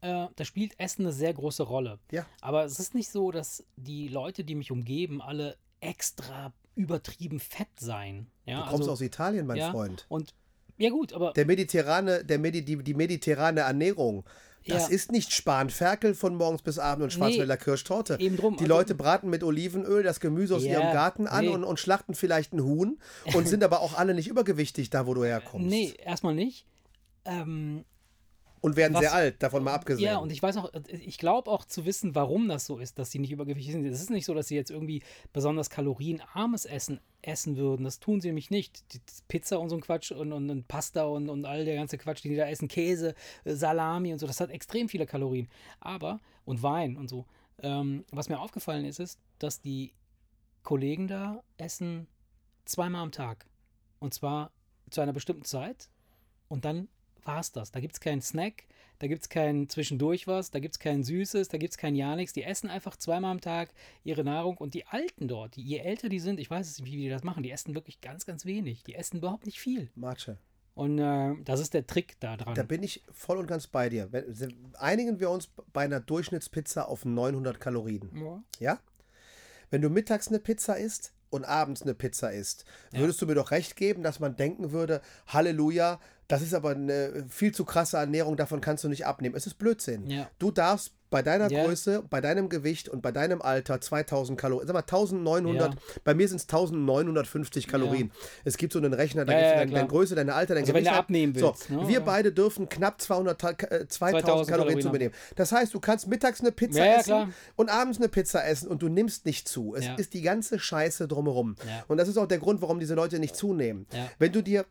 äh, da spielt Essen eine sehr große Rolle. Ja. Aber es ist nicht so, dass die Leute, die mich umgeben, alle extra übertrieben fett seien. Ja, Du kommst also, aus Italien, mein ja, Freund. Und ja gut, aber Der mediterrane, der Medi, die, die mediterrane Ernährung, das Ja. ist nicht Span-Ferkel von morgens bis abend und Schwarzwälder Kirschtorte. eben drum, Die also- Leute braten mit Olivenöl das Gemüse aus Ja, ihrem Garten an nee. und, und schlachten vielleicht ein Huhn und sind aber auch alle nicht übergewichtig da, wo du herkommst. nee, erstmal nicht. Ähm, Und werden Was- sehr alt, davon mal abgesehen. Ja, und ich weiß auch, ich glaube auch zu wissen, warum das so ist, dass sie nicht übergewichtig sind. Es ist nicht so, dass sie jetzt irgendwie besonders kalorienarmes Essen essen würden. Das tun sie nämlich nicht. Die Pizza und so ein Quatsch und, und, und Pasta und, und all der ganze Quatsch, den die da essen, Käse, äh, Salami und so, das hat extrem viele Kalorien. Aber, und Wein und so. Ähm, was mir aufgefallen ist, ist, dass die Kollegen da essen zweimal am Tag. Und zwar zu einer bestimmten Zeit. Und dann war es das. Da gibt es keinen Snack, da gibt es kein Zwischendurch was, da gibt es kein Süßes, da gibt es kein ja nichts. Die essen einfach zweimal am Tag ihre Nahrung. Und die Alten dort, die, je älter die sind, ich weiß nicht, wie die das machen, die essen wirklich ganz, ganz wenig. Die essen überhaupt nicht viel. Matsche. Und äh, das ist der Trick da Da dran. bin ich voll und ganz bei dir. Einigen wir uns bei einer Durchschnittspizza auf 900 Kalorien. Ja. Ja? Wenn du mittags eine Pizza isst und abends eine Pizza isst, würdest du mir doch recht geben, dass man denken würde, Halleluja, das ist aber eine viel zu krasse Ernährung, davon kannst du nicht abnehmen. Es ist Blödsinn. Ja. Du darfst bei deiner Ja. Größe, bei deinem Gewicht und bei deinem Alter 2000 Kalorien, sag mal 1900, Ja. bei mir sind es 1950 Kalorien. Es gibt so einen Rechner, da Ja, gibt es ja, deine, Größe, deine Alter, dein Also wenn Gewicht. du ein. abnehmen so, willst, ne? Wir Ja. beide dürfen knapp 200, Ta- äh, 2000 2000 Kalorien zu Kalorien mir nehmen. Das heißt, du kannst mittags eine Pizza Ja, ja, essen klar. und abends eine Pizza essen und du nimmst nicht zu. Es Ja. ist die ganze Scheiße drumherum. Ja. Und das ist auch der Grund, warum diese Leute nicht zunehmen. Ja. Wenn du dir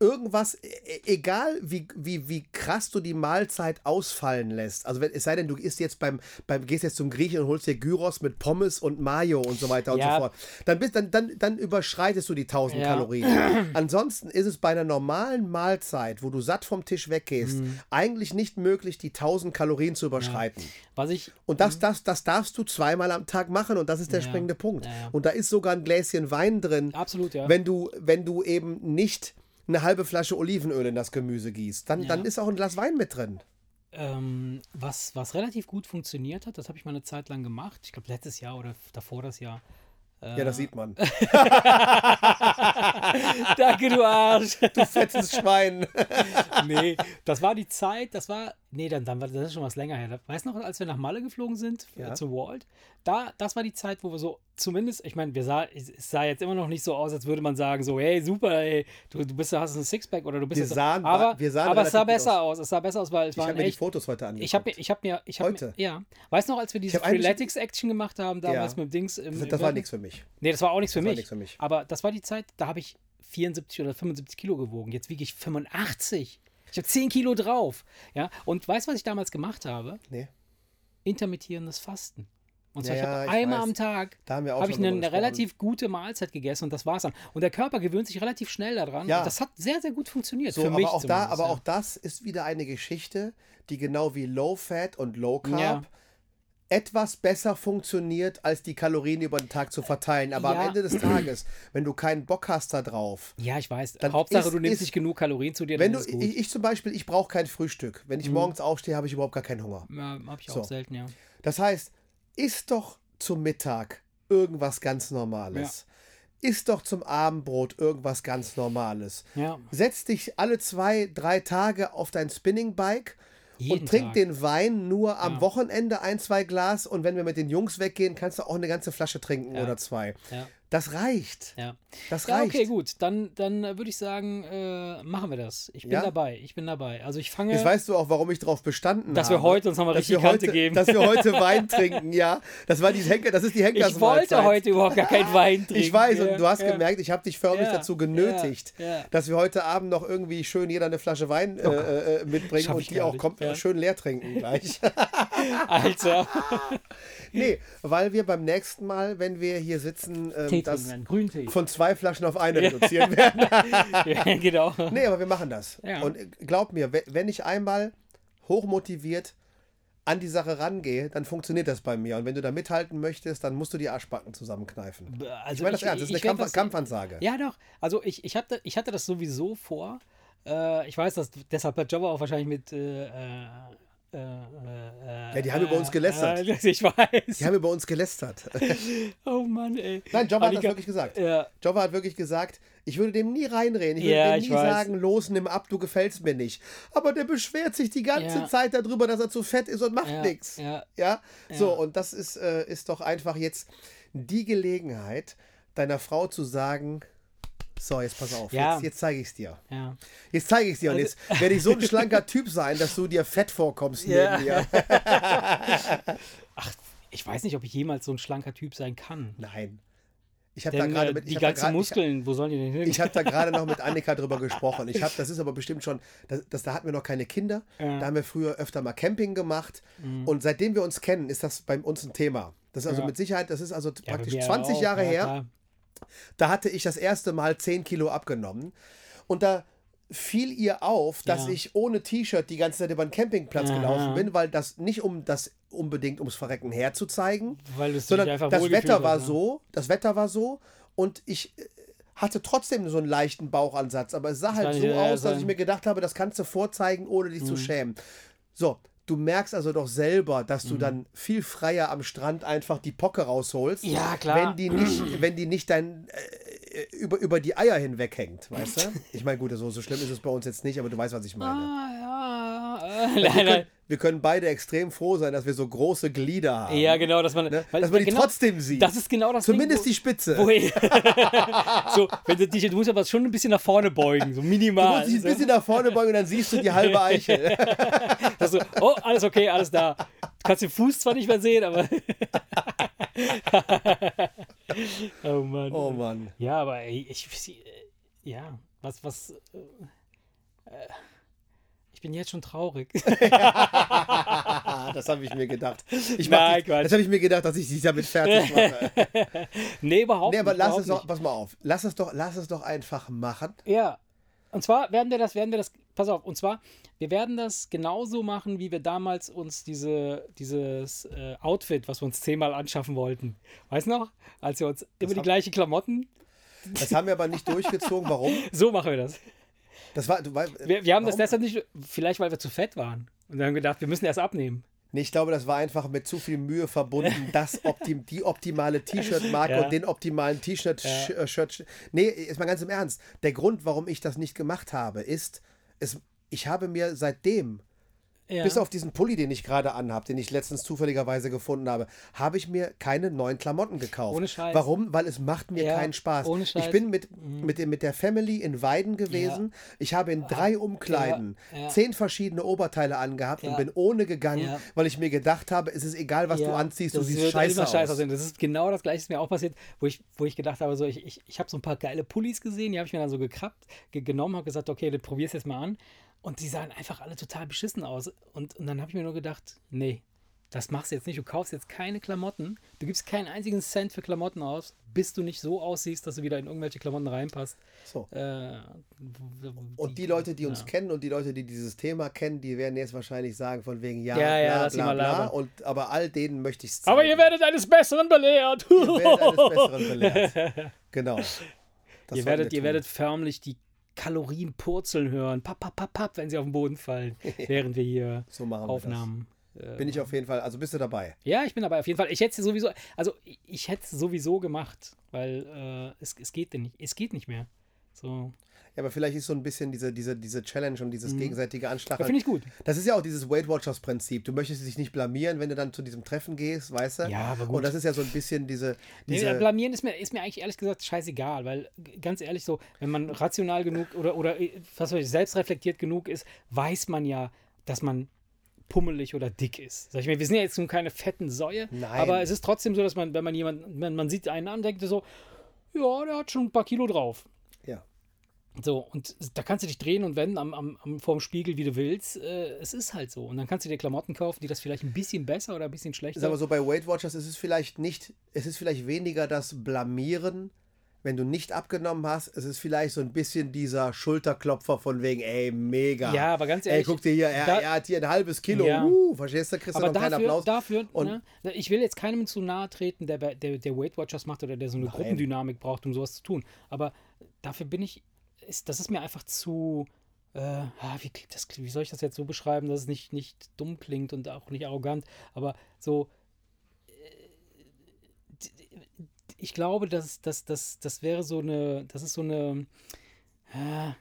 irgendwas, e- e- egal wie, wie, wie krass du die Mahlzeit ausfallen lässt, also wenn, es sei denn, du isst jetzt beim, beim, gehst jetzt zum Griechen und holst dir Gyros mit Pommes und Mayo und so weiter und Ja. so fort, dann, bist, dann, dann, dann überschreitest du die 1000 Ja. Kalorien. Ansonsten ist es bei einer normalen Mahlzeit, wo du satt vom Tisch weggehst, Mhm. eigentlich nicht möglich, die 1000 Kalorien zu überschreiten. Was ich, Und das, das, das darfst du zweimal am Tag machen und das ist der Ja. springende Punkt. Ja, ja. Und da ist sogar ein Gläschen Wein drin, absolut, ja. wenn du, wenn du eben nicht eine halbe Flasche Olivenöl in das Gemüse gießt. Dann, Ja. dann ist auch ein Glas Wein mit drin. Ähm, was, was relativ gut funktioniert hat, das habe ich mal eine Zeit lang gemacht. Ich glaube, letztes Jahr oder davor das Jahr. Ja, das sieht man. Danke, du Arsch. Du fettes Schwein. nee, das war die Zeit, das war, nee, dann, dann war das ist schon was länger her. Weißt du noch, als wir nach Malle geflogen sind, Ja. äh, zu Walt? Da, das war die Zeit, wo wir so, zumindest, ich meine, wir sah, es sah jetzt immer noch nicht so aus, als würde man sagen, so, hey, super, ey, du, du bist, hast ein Sixpack oder du bist Wir jetzt, sahen- aber, wir sahen aber es sah besser aus. Es sah besser aus, weil es Ich habe waren mir die Fotos heute angeguckt. ich habe mir, ich habe mir, ich habe Heute? mir, ja, weißt du noch, als wir diese hab Freeletics-Action gemacht haben, damals Ja. mit dem Dings im, das, im das war nichts für mich. Nee, das war auch nichts für für mich. Aber das war die Zeit, da habe ich 74 oder 75 Kilo gewogen. Jetzt wiege ich 85. Ich habe 10 Kilo drauf. Ja, und weißt du, was ich damals gemacht habe? Nee. Intermittierendes Fasten. Und zwar, Ja, ich ich einmal weiß. am Tag habe ich schon eine, eine relativ gute Mahlzeit gegessen und das war's dann. Und der Körper gewöhnt sich relativ schnell daran. Ja. Und das hat sehr, sehr gut funktioniert. So, für mich aber auch da, aber ja. auch das ist wieder eine Geschichte, die genau wie Low Fat und Low Carb. Etwas besser funktioniert, als die Kalorien über den Tag zu verteilen. Aber Ja. am Ende des Tages, wenn du keinen Bock hast da drauf, Ja, ich weiß. Dann Hauptsache, ist- du nimmst nicht genug Kalorien zu dir, wenn du, ich, ich zum Beispiel, ich brauche kein Frühstück. Wenn ich morgens aufstehe, habe ich überhaupt gar keinen Hunger. ja, habe ich auch So. selten, ja. Das heißt, isst doch zum Mittag irgendwas ganz Normales. Isst doch zum Abendbrot irgendwas ganz Normales. Ja, Setz dich alle zwei, drei Tage auf dein Spinningbike jeden und trink Tag. den Wein nur am Ja. Wochenende ein, zwei Glas und wenn wir mit den Jungs weggehen, kannst du auch eine ganze Flasche trinken Ja. oder zwei. Ja. Das reicht. Ja. Das Ja, reicht. okay, gut. Dann, dann äh, würde ich sagen, äh, machen wir das. Ich bin Ja? dabei. Ich bin dabei. Also ich fange, Jetzt weißt du auch, warum ich darauf bestanden dass habe. wir heute uns nochmal dass richtig Kante heute, geben. Dass wir heute Wein trinken, ja. Das war die Henker, das ist die ich Henkersmahlzeit. wollte heute überhaupt gar keinen Wein trinken. Ich weiß, und du hast gemerkt, ich habe dich förmlich dazu genötigt, dass wir heute Abend noch irgendwie schön jeder eine Flasche Wein äh, äh, mitbringen Schaff und ich die auch schön leer trinken gleich. Alter. nee, weil wir beim nächsten Mal, wenn wir hier sitzen, ähm, Tee das trinken, einen Grüntee. von zwei Flaschen auf eine reduzieren werden. ja, genau. nee, aber wir machen das. Ja. Und äh, glaub mir, we- wenn ich einmal hochmotiviert an die Sache rangehe, dann funktioniert das bei mir. Und wenn du da mithalten möchtest, dann musst du die Arschbacken zusammenkneifen. Also ich meine das ernst, das ist eine Kampf das- Kampfansage. Ja, doch. Also ich, ich, hatte, ich hatte das sowieso vor. Äh, ich weiß, dass deshalb hat Jobber auch wahrscheinlich mit. Äh, äh, äh, äh, Ja, die haben über uns gelästert. Äh, ich weiß. Die haben über uns gelästert. oh Mann, ey. Nein, Jobber hat das wirklich gesagt. Ja, Jobber hat wirklich gesagt, ich würde dem nie reinreden. Ich würde Ja, dem nie sagen, los, nimm ab, du gefällst mir nicht. Aber der beschwert sich die ganze Ja. Zeit darüber, dass er zu fett ist und macht ja, nichts. Ja, Ja, so, und das ist, äh, ist doch einfach jetzt die Gelegenheit, deiner Frau zu sagen, so, jetzt pass auf, Ja. jetzt, jetzt zeige ich es dir. ja. Jetzt zeige ich es dir. Und Also- jetzt werde ich so ein schlanker Typ sein, dass du dir fett vorkommst Ja. neben mir. Ach, ich weiß nicht, ob ich jemals so ein schlanker Typ sein kann. Nein. Ich habe da gerade äh, mit. Ich die hab ganzen grad- ich- Muskeln, wo sollen die denn hin? Ich habe da gerade noch mit Annika drüber gesprochen. Ich habe, das ist aber bestimmt schon, das, das, da hatten wir noch keine Kinder. Ja. Mhm. Da haben wir früher öfter mal Camping gemacht. Und seitdem wir uns kennen, ist das bei uns ein Thema. Das ist also Ja. mit Sicherheit, das ist also Ja, praktisch mir 20 auch, Jahre ja, her. Da hatte ich das erste Mal 10 Kilo abgenommen. Und da fiel ihr auf, dass Ja. ich ohne T-Shirt die ganze Zeit über den Campingplatz Aha. gelaufen bin, weil das nicht um das unbedingt ums Verrecken herzuzeigen, sondern das Wetter war hast, ne? so, das Wetter war so und ich äh, hatte trotzdem so einen leichten Bauchansatz, aber es sah halt war so ja, aus, dass sein- ich mir gedacht habe, das kannst du vorzeigen, ohne dich zu Mhm. schämen. So, du merkst also doch selber, dass Mhm. du dann viel freier am Strand einfach die Pocke rausholst, Ja, klar. wenn die nicht, wenn die nicht dein äh, über, über die Eier hinweg hängt, weißt du? Ich meine, gut, so, so schlimm ist es bei uns jetzt nicht, aber du weißt, was ich meine. Ah, ja. Nein, können, nein. Wir können beide extrem froh sein, dass wir so große Glieder haben. Ja, genau, dass man, Ne? Dass man die genau, trotzdem sieht. Das ist genau das Zumindest Ding, die Spitze. wo, wo ich, so, wenn du dich, du musst aber schon ein bisschen nach vorne beugen, so Du minimal. musst dich ein bisschen nach vorne beugen und dann siehst du die halbe Eichel. Also, oh, alles okay, alles da. Du kannst den Fuß zwar nicht mehr sehen, aber. oh Mann. Oh Mann. Ja, aber ey, ich. äh, Ja, was, was. Äh, äh, ich bin jetzt schon traurig. Das habe ich mir gedacht. Ich Nein, Quatsch. das habe ich mir gedacht, dass ich dich damit fertig mache. nee, überhaupt Nee, aber nicht. lass es doch, pass mal auf. Lass es doch, lass es doch einfach machen. Ja. Und zwar werden wir das, werden wir das, pass auf, und zwar, wir werden das genauso machen, wie wir damals uns diese, dieses äh, Outfit, was wir uns zehnmal anschaffen wollten. Weißt du noch? Als wir uns immer die gleichen Klamotten, Das haben wir aber nicht durchgezogen. Warum? so machen wir das. Das war, du, weil, Wir, wir haben das warum? deshalb nicht, vielleicht weil wir zu fett waren. Und wir haben gedacht, wir müssen erst abnehmen. Nee, ich glaube, das war einfach mit zu viel Mühe verbunden, das optim, die optimale T-Shirt-Marke Ja. und den optimalen T-Shirt. Ja. äh. Nee, ist mal ganz im Ernst. Der Grund, warum ich das nicht gemacht habe, ist, es, ich habe mir seitdem, Ja. bis auf diesen Pulli, den ich gerade anhabe, den ich letztens zufälligerweise gefunden habe, habe ich mir keine neuen Klamotten gekauft. Ohne Scheiß. Warum? Weil es macht mir Ja, keinen Spaß. ohne Ich Scheiß. bin mit, mit, dem, mit der Family in Weiden gewesen. Ich habe in drei Umkleiden ja, ja. zehn verschiedene Oberteile angehabt und Ja. bin ohne gegangen, Ja. weil ich mir gedacht habe, es ist egal, was du Ja, anziehst, du das siehst wird scheiße immer scheiße aus. aussehen. Das ist genau das gleiche, ist mir auch passiert, wo ich, wo ich gedacht habe, so, ich, ich, ich habe so ein paar geile Pullis gesehen, die habe ich mir dann so gekrabbt, ge genommen, habe gesagt, okay, das probier's jetzt mal an. Und die sahen einfach alle total beschissen aus. Und, und dann habe ich mir nur gedacht, nee, das machst du jetzt nicht. Du kaufst jetzt keine Klamotten. Du gibst keinen einzigen Cent für Klamotten aus, bis du nicht so aussiehst, dass du wieder in irgendwelche Klamotten reinpasst. So. Äh, Und die Leute, die uns ja. kennen und die Leute, die dieses Thema kennen, die werden jetzt wahrscheinlich sagen, von wegen ja, Ja, ja, bla, bla, bla. Und, aber all denen möchte ich es Aber ihr werdet eines Besseren belehrt. Ihr werdet eines Besseren belehrt. Genau. Das ihr werdet, ihr tun. werdet förmlich die Kalorien purzeln hören, papp, papp, papp, papp, wenn sie auf den Boden fallen, während wir hier So machen wir Aufnahmen. das. Bin ich auf jeden Fall, also bist du dabei. Ja, ich bin dabei. Auf jeden Fall. Ich hätte es sowieso, also ich- hätte es sowieso gemacht, weil äh, es, es geht denn nicht, es geht nicht mehr. So. Ja, aber vielleicht ist so ein bisschen diese, diese, diese Challenge und dieses gegenseitige Ja, Anstacheln. Finde ich gut. Das ist ja auch dieses Weight Watchers Prinzip. Du möchtest dich nicht blamieren, wenn du dann zu diesem Treffen gehst, weißt du? Ja, aber gut. Und das ist ja so ein bisschen diese. Nee, diese blamieren ist mir, ist mir eigentlich ehrlich gesagt scheißegal, weil ganz ehrlich so, wenn man rational genug oder, oder äh, was weiß ich, selbstreflektiert genug ist, weiß man ja, dass man pummelig oder dick ist. Sag ich mir, wir sind ja jetzt nun keine fetten Säue, Nein. aber es ist trotzdem so, dass man, wenn man jemanden, man, man sieht einen an, denkt so, ja, der hat schon ein paar Kilo drauf. So, und da kannst du dich drehen und wenden am, am, am, vorm Spiegel, wie du willst. Äh, es ist halt so. Und dann kannst du dir Klamotten kaufen, die das vielleicht ein bisschen besser oder ein bisschen schlechter Ist aber so bei Weight Watchers ist es vielleicht nicht, es ist vielleicht weniger das Blamieren, wenn du nicht abgenommen hast. Es ist vielleicht so ein bisschen dieser Schulterklopfer von wegen, ey, mega. Ja, aber ganz Ey, ehrlich, guck dir hier, er, da- er hat hier ein halbes Kilo. Ja. Uh, verstehst du? Kriegst du Aber noch einen kleinen dafür, Applaus. dafür Und- ne, ich will jetzt keinem zu nahe treten, der, der, der Weight Watchers macht oder der so eine Gruppendynamik braucht, um sowas zu tun. Aber dafür bin ich, ist, das ist mir einfach zu, äh, ah, wie, das, wie soll ich das jetzt so beschreiben, dass es nicht, nicht dumm klingt und auch nicht arrogant, aber so, äh, ich glaube, dass, dass, dass, das wäre so eine, das ist so eine, so,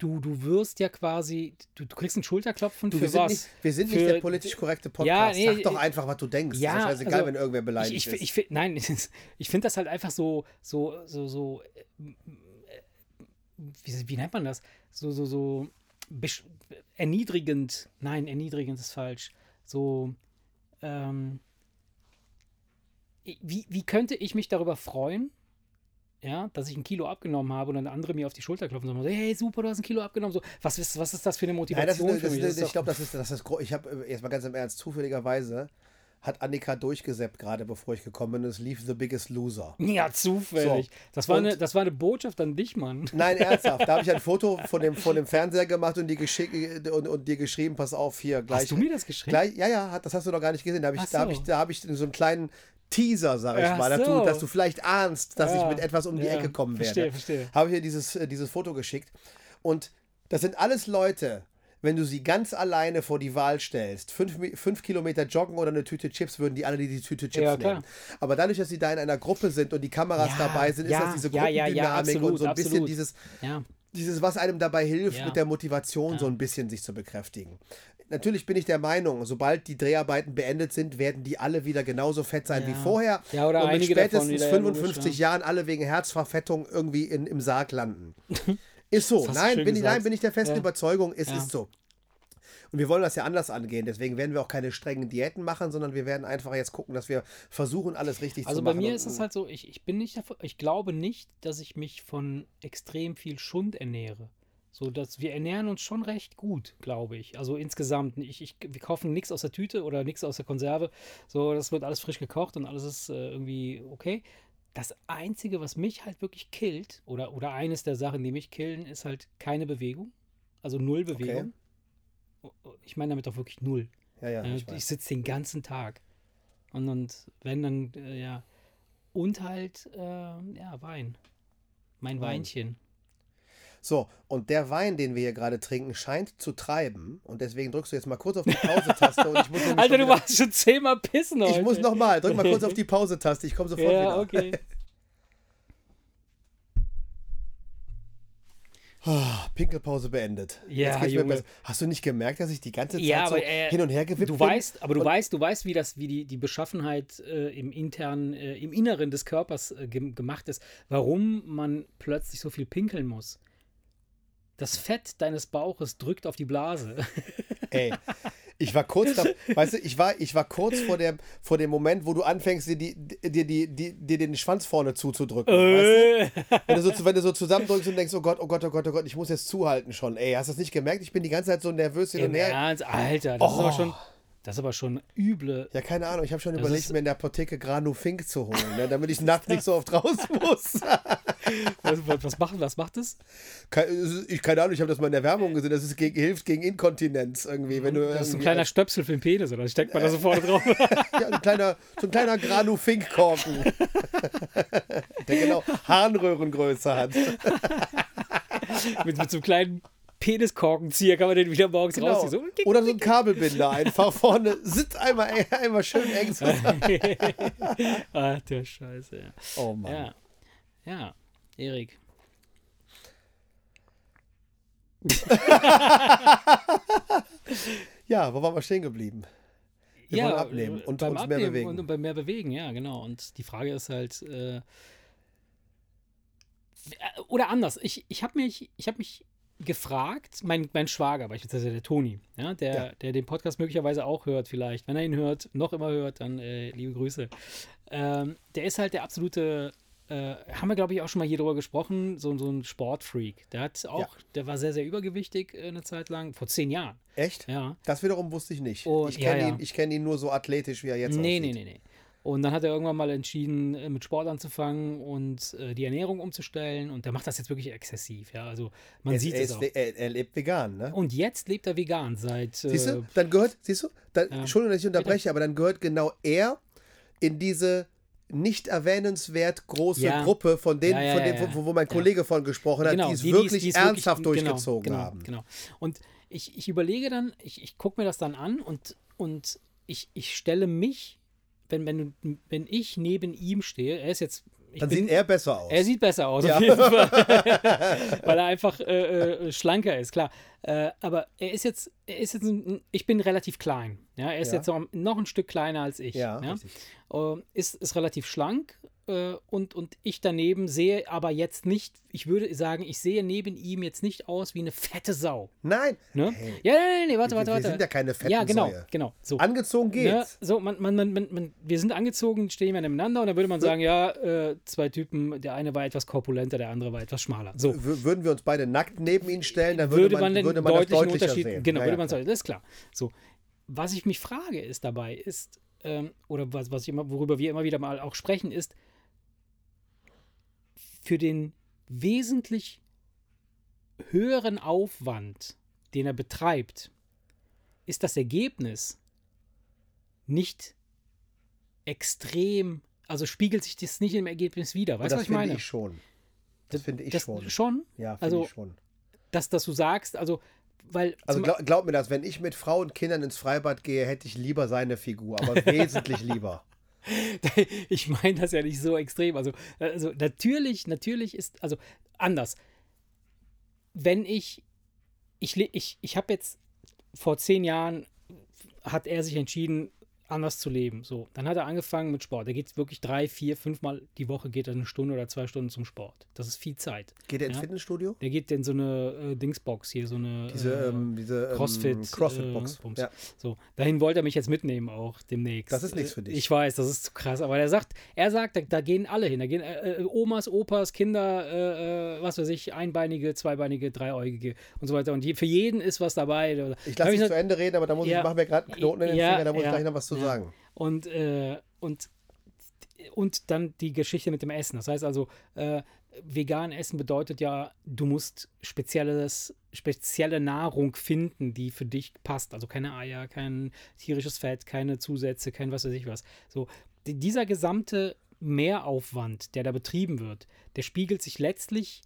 du, du wirst ja quasi, du, du kriegst einen Schulterklopfen Du, für wir was? nicht, wir sind nicht Für- der politisch korrekte Ja, Podcast. nee, Sag doch einfach, was du denkst. ja, ist ja scheißegal, also, wenn irgendwer beleidigt ich, ich, ist. ich, nein, ich finde das halt einfach so, so, so, so, äh, wie, wie nennt man das? So, so, so erniedrigend. Nein, erniedrigend ist falsch. So, ähm, wie, wie könnte ich mich darüber freuen, ja, dass ich ein Kilo abgenommen habe und dann andere mir auf die Schulter klopfen und sagen, hey, super, du hast ein Kilo abgenommen. So, was ist, was ist das für eine Nein, Motivation das ist, für das mich? ist, eine- Das ist ich glaube, das ist, das ist ich habe jetzt mal ganz im Ernst, zufälligerweise hat Annika durchgesäppt gerade bevor ich gekommen bin. Es lief The Biggest Loser. ja, zufällig. So, Das, war und- eine, das war eine Botschaft an dich, Mann. Nein, ernsthaft. Da habe ich ein Foto von dem, von dem Fernseher gemacht und, die und, und dir geschrieben, pass auf, hier gleich. Hast du mir das geschrieben? Gleich, ja, ja, das hast du noch gar nicht gesehen. Da habe ich, da hab so. ich, da hab ich so einen kleinen Teaser, sag ich Ach mal, dass, so. du, dass du vielleicht ahnst, dass ich Ja, mit etwas um die ja, Ecke kommen werde. verstehe, verstehe. Habe ich dir dieses, äh, dieses Foto geschickt. Und das sind alles Leute, wenn du sie ganz alleine vor die Wahl stellst, fünf, fünf Kilometer joggen oder eine Tüte Chips, würden die alle die, die Tüte Chips Ja, nehmen. Aber dadurch, dass sie da in einer Gruppe sind und die Kameras Ja, dabei sind, ist ja, das diese ja, ja, Gruppendynamik ja, absolut, und so ein bisschen absolut. dieses, Ja. dieses, was einem dabei hilft, Ja. mit der Motivation so ein bisschen sich zu bekräftigen. Natürlich bin ich der Meinung, sobald die Dreharbeiten beendet sind, werden die alle wieder genauso fett sein wie vorher. Ja, oder und mit spätestens wieder, ja, logisch, 55 ja. Jahren alle wegen Herzverfettung irgendwie in, im Sarg landen. Ist so. Nein bin, ich, nein, bin ich der festen Ja. Überzeugung, es Ja. ist so. Und wir wollen das ja anders angehen. Deswegen werden wir auch keine strengen Diäten machen, sondern wir werden einfach jetzt gucken, dass wir versuchen, alles richtig Also zu bei machen. mir Und- ist es halt so, ich, ich bin nicht davon, ich glaube nicht, dass ich mich von extrem viel Schund ernähre. So, dass wir ernähren uns schon recht gut, glaube ich. Also insgesamt. Ich, ich, wir kaufen nichts aus der Tüte oder nichts aus der Konserve. So, das wird alles frisch gekocht und alles ist äh, irgendwie okay. Das Einzige, was mich halt wirklich killt, oder, oder eines der Sachen, die mich killen, ist halt keine Bewegung. Also null Bewegung. Ich meine damit auch wirklich null. ja, ja, ich ich sitze den ganzen Tag. Und, und wenn dann, äh, ja. Und halt, äh, ja, Wein. Mein Wein. Weinchen. So, und der Wein, den wir hier gerade trinken, scheint zu treiben. Und deswegen drückst du jetzt mal kurz auf die Pause-Taste. und ich muss Alter, du warst schon zehnmal pissen heute. Ich muss nochmal, drück mal kurz auf die Pause-Taste. Ich komme sofort Ja, wieder. okay. Ah, Pinkelpause beendet. Ja, Junge. Hast du nicht gemerkt, dass ich die ganze Zeit Ja, so aber, äh, hin und her gewippt Du bin? weißt, aber du weißt, du weißt, wie das, wie die, die Beschaffenheit äh, im internen, äh, im Inneren des Körpers äh, gem- gemacht ist, warum man plötzlich so viel pinkeln muss. Das Fett deines Bauches drückt auf die Blase. Ey, ich war kurz da, weißt du, ich war, ich war kurz vor dem, vor dem Moment, wo du anfängst, dir, die, dir, die, die, dir den Schwanz vorne zuzudrücken. weißt du? Wenn du, so, wenn du so zusammendrückst und denkst, oh Gott, oh Gott, oh Gott, oh Gott, ich muss jetzt zuhalten schon. Ey, hast du das nicht gemerkt? Ich bin die ganze Zeit so nervös hin Im und her. Ernst, Alter, das ist Oh. aber schon, das ist aber schon üble. Ja, keine Ahnung. Ich habe schon Das überlegt, mir in der Apotheke Granu Fink zu holen, ne, damit ich nachts nicht so oft raus muss. Was, was, macht, was macht es? Keine, ich, keine Ahnung, ich habe das mal in der Werbung gesehen. Das ist gegen, hilft gegen Inkontinenz irgendwie. Wenn du Das ist ein kleiner Stöpsel für den Penis, oder? Steckt man da so vorne drauf? ja, ein kleiner, so ein kleiner Granu Fink-Korken. der genau Harnröhrengröße hat. mit, mit so einem kleinen Peniskorkenzieher kann man den wieder morgens Genau. rausziehen. So, Oder so ein Kabelbinder einfach vorne. Sitzt einmal, einmal schön eng zusammen. ah, der Scheiße, ja. Oh Mann. Ja, ja, Erik. Ja, wo waren wir stehen geblieben? Wir wollen ja, abnehmen äh, und beim uns mehr Abnehmen bewegen. Und, und beim mehr bewegen, ja, genau. Und die Frage ist halt, äh, oder anders, ich, ich habe mich, ich habe mich gefragt, mein, mein Schwager, beispielsweise der Toni, ja, der, Ja. der den Podcast möglicherweise auch hört, vielleicht, wenn er ihn hört, noch immer hört, dann äh, liebe Grüße. Ähm, der ist halt der absolute, äh, haben wir glaube ich auch schon mal hier drüber gesprochen, so, so ein Sportfreak. Der hat auch, der war sehr, sehr übergewichtig äh, eine Zeit lang, vor zehn Jahren, Echt? ja. Das wiederum wusste ich nicht. Und- ich kenne ja, ja. ihn, ich kenn ihn nur so athletisch, wie er jetzt Nee, aussieht. nee, nee, nee. Und dann hat er irgendwann mal entschieden, äh, mit Sport anzufangen und äh, die Ernährung umzustellen. Und der macht das jetzt wirklich exzessiv. Ja, also man Er, sieht er, es auch. er, er lebt vegan, ne? Und jetzt lebt er vegan seit. Siehst Äh, du? Dann gehört, siehst du? Dann, Ja. Entschuldigung, dass ich unterbreche, aber dann gehört genau er in diese nicht erwähnenswert große Ja. Gruppe von denen, Ja, von ja. wo, wo mein. Kollege von gesprochen hat, die es die- wirklich die es ernsthaft wirklich- durchgezogen genau, haben. Genau, genau. Und ich, ich überlege dann, ich, ich gucke mir das dann an und, und ich, ich stelle mich, wenn, wenn, wenn ich neben ihm stehe, er ist jetzt. Dann bin, sieht er besser aus. Er sieht besser aus, Ja. auf jeden Fall. Weil er einfach äh, äh, schlanker ist, klar. Äh, aber er ist jetzt, er ist jetzt ein, ich bin relativ klein. Ja, er ist Ja. jetzt noch, noch ein Stück kleiner als ich. ja, ja? richtig. Äh, ist, ist relativ schlank äh, und, und ich daneben sehe aber jetzt nicht, ich würde sagen, ich sehe neben ihm jetzt nicht aus wie eine fette Sau. Nein, Ne? Hey, Ja, nee, nee, warte, wir, warte, wir warte. sind ja keine fetten ja, genau, Säue. genau. So. Angezogen Ne, geht's. so, man, man, man, man, wir sind angezogen, stehen wir nebeneinander und dann würde man sagen, ja, äh, zwei Typen, der eine war etwas korpulenter, der andere war etwas schmaler. So, W würden wir uns beide nackt neben ihn stellen, dann würde, würde man, man würde man das deutlichen deutlicher Unterschied, sehen. genau, Ja, würde man sagen, das ist klar. So, was ich mich frage ist dabei, ist, ähm, oder was, was ich immer, worüber wir immer wieder mal auch sprechen, ist, für den wesentlich höheren Aufwand, den er betreibt, ist das Ergebnis nicht extrem, also spiegelt sich das nicht im Ergebnis wieder. Weißt du, das was ich finde meine? ich schon. Das finde ich das schon. Schon? Ja, finde also, ich schon. Dass, dass du sagst, also, weil. Also glaub, glaub mir das, wenn ich mit Frau und Kindern ins Freibad gehe, hätte ich lieber seine Figur, aber wesentlich lieber. ich meine das ja nicht so extrem. Also, also natürlich, natürlich ist, also anders. Wenn ich, ich, ich, ich habe jetzt vor zehn Jahren, hat er sich entschieden, anders zu leben. So, dann hat er angefangen mit Sport. Er geht wirklich drei, vier, fünfmal die Woche geht er eine Stunde oder zwei Stunden zum Sport. Das ist viel Zeit. Geht er ins Ja. Fitnessstudio? Der geht in so eine äh, Dingsbox hier, so eine Diese, äh, ähm, diese ähm, Crossfit, Crossfit-Box. äh, Bums. ja. So, dahin wollte er mich jetzt mitnehmen auch demnächst. Das ist nichts für dich. Ich weiß, das ist zu krass. Aber er sagt, er sagt, da, da gehen alle hin. Da gehen äh, äh, Omas, Opas, Kinder, was weiß ich, einbeinige, zweibeinige, dreieugige und so weiter. Und je, für jeden ist was dabei. Da Ich lasse dich zu Ende reden, aber da muss Ja. ich, machen wir gerade einen Knoten in den Ja, Finger, da muss ich gleich noch was zu ja. sagen. Und, äh, und, und dann die Geschichte mit dem Essen. Das heißt also, äh, vegan essen bedeutet ja, du musst spezielles, spezielle Nahrung finden, die für dich passt. Also keine Eier, kein tierisches Fett, keine Zusätze, kein was weiß ich was. So, die- dieser gesamte Mehraufwand, der da betrieben wird, der spiegelt sich letztlich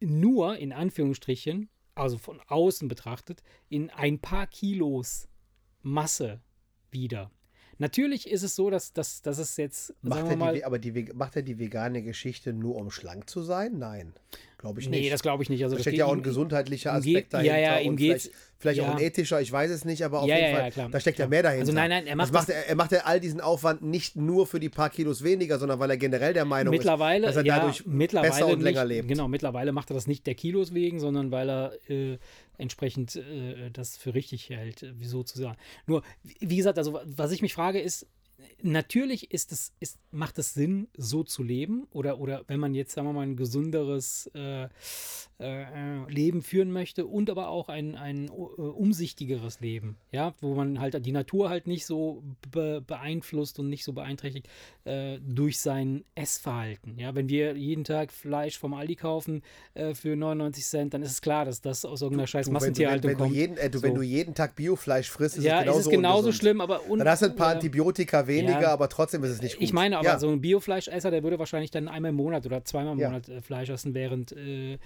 nur in Anführungsstrichen, also von außen betrachtet, in ein paar Kilos Masse wieder. Natürlich ist es so, dass, dass, dass es jetzt, Macht er mal, die, aber die, macht er die vegane Geschichte nur, um schlank zu sein? Nein, glaube ich nee, nicht. das glaube ich nicht. Also da das steckt ja auch ein gesundheitlicher ihm geht- Aspekt dahinter. ja, ja, ihm geht's- vielleicht, vielleicht auch ja. ein ethischer, ich weiß es nicht, aber auf Ja, jeden ja, Fall, ja, klar, da steckt ja mehr dahinter. Also nein, nein, er macht das macht er, er macht ja all diesen Aufwand nicht nur für die paar Kilos weniger, sondern weil er generell der Meinung mittlerweile, ist, dass er dadurch besser und nicht, länger lebt. Genau, mittlerweile macht er das nicht der Kilos wegen, sondern weil er äh, entsprechend äh, das für richtig hält, äh, wieso zu sagen. Nur, wie gesagt, also was ich mich frage ist, natürlich ist es, ist, macht es Sinn, so zu leben oder, oder wenn man jetzt, sagen wir mal, ein gesunderes äh, äh, Leben führen möchte und aber auch ein, ein äh, umsichtigeres Leben, ja, wo man halt die Natur halt nicht so be beeinflusst und nicht so beeinträchtigt äh, durch sein Essverhalten. Ja, wenn wir jeden Tag Fleisch vom Aldi kaufen äh, für 99 Cent, dann ist es klar, dass das aus irgendeiner scheiß Du, wenn, du, wenn, Massentierhaltung wenn, du kommt. jeden, äh, du, wenn So. du jeden Tag Biofleisch frisst, ist ja, es genauso, ist es genauso ungesund. schlimm, aber un Dann hast du ein paar äh, Antibiotika weniger, ja. aber trotzdem ist es nicht gut. ich meine aber, ja. so ein Biofleischesser, der würde wahrscheinlich dann einmal im Monat oder zweimal im. Monat äh, Fleisch essen, während äh,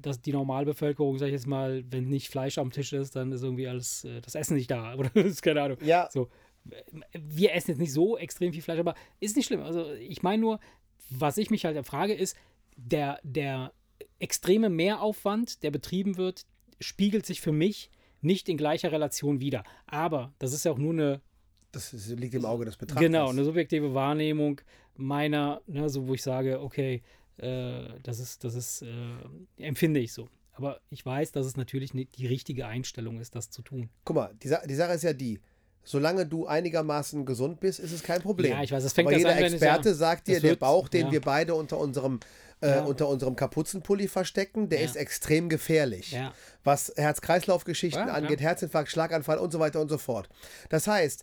dass die Normalbevölkerung, sag ich jetzt mal, wenn nicht Fleisch am Tisch ist, dann ist irgendwie alles, äh, das Essen nicht da. Oder ist keine Ahnung. Ja. So. Wir essen jetzt nicht so extrem viel Fleisch, aber ist nicht schlimm. Also ich meine nur, was ich mich halt frage, ist, der, der extreme Mehraufwand, der betrieben wird, spiegelt sich für mich nicht in gleicher Relation wider. Aber das ist ja auch nur eine Das liegt im Auge des Betrachters. Genau, eine subjektive Wahrnehmung meiner, ne, so wo ich sage, okay, äh, das ist, das ist, äh, empfinde ich so. Aber ich weiß, dass es natürlich nicht die richtige Einstellung ist, das zu tun. Guck mal, die, Sa die Sache ist ja die, solange du einigermaßen gesund bist, ist es kein Problem. Ja, ich weiß, das fängt Aber jeder an, wenn es Experte ja- sagt dir, der Bauch, den ja. wir beide unter unserem, äh, Ja. unter unserem Kapuzenpulli verstecken, der Ja. ist extrem gefährlich. Ja. Was Herz-Kreislauf-Geschichten angeht. Herzinfarkt, Schlaganfall und so weiter und so fort. Das heißt,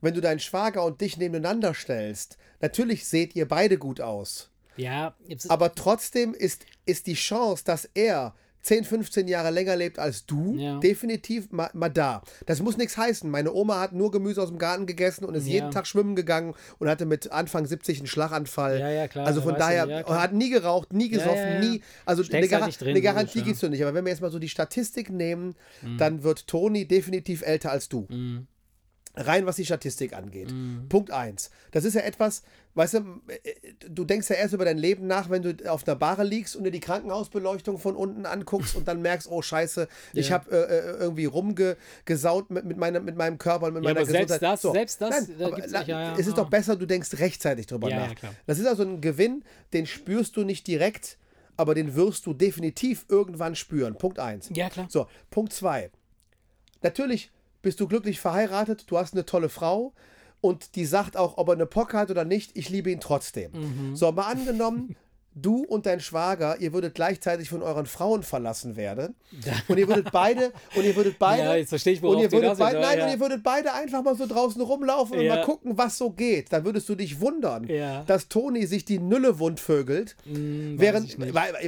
wenn du deinen Schwager und dich nebeneinander stellst, natürlich seht ihr beide gut aus. Ja, jetzt, Aber trotzdem ist, ist die Chance, dass er 10, 15 Jahre länger lebt als du, Ja. definitiv mal, mal da. Das muss nichts heißen. Meine Oma hat nur Gemüse aus dem Garten gegessen und ist Ja. jeden Tag schwimmen gegangen und hatte mit Anfang 70 einen Schlaganfall. Ja, ja, klar, Also von daher, ja, hat nie geraucht, nie gesoffen, nie. Also eine, halt Gar nicht drin, eine Garantie ja. gibst du nicht. Aber wenn wir jetzt mal so die Statistik nehmen, Mhm. dann wird Toni definitiv älter als du. Rein was die Statistik angeht. Mhm. Punkt eins. Das ist ja etwas, weißt du, äh, du denkst ja erst über dein Leben nach, wenn du auf einer Bahre liegst und dir die Krankenhausbeleuchtung von unten anguckst und dann merkst, oh Scheiße, ich Ja. habe äh, äh, irgendwie rumgesaut mit, mit, meinem, mit meinem Körper und mit Ja, meiner aber selbst Gesundheit. das- selbst das, Nein, da aber nicht- ja, es ist doch besser, du denkst rechtzeitig drüber Ja, ja, nach. klar. Das ist also ein Gewinn, den spürst du nicht direkt, aber den wirst du definitiv irgendwann spüren. Punkt eins. Ja, klar. So, Punkt zwei. Natürlich bist du glücklich verheiratet, du hast eine tolle Frau und die sagt auch, ob er eine Pock hat oder nicht, ich liebe ihn trotzdem. Mhm. So, mal angenommen, du und dein Schwager, ihr würdet gleichzeitig von euren Frauen verlassen werden und ihr würdet beide und ihr würdet beide Ja, jetzt verstehe ich, und ihr würdet beide, nein, ja. und ihr würdet beide einfach mal so draußen rumlaufen und Ja. mal gucken, was so geht. Dann würdest du dich wundern, Ja. dass Toni sich die Nülle wundvögelt, weiß während, ich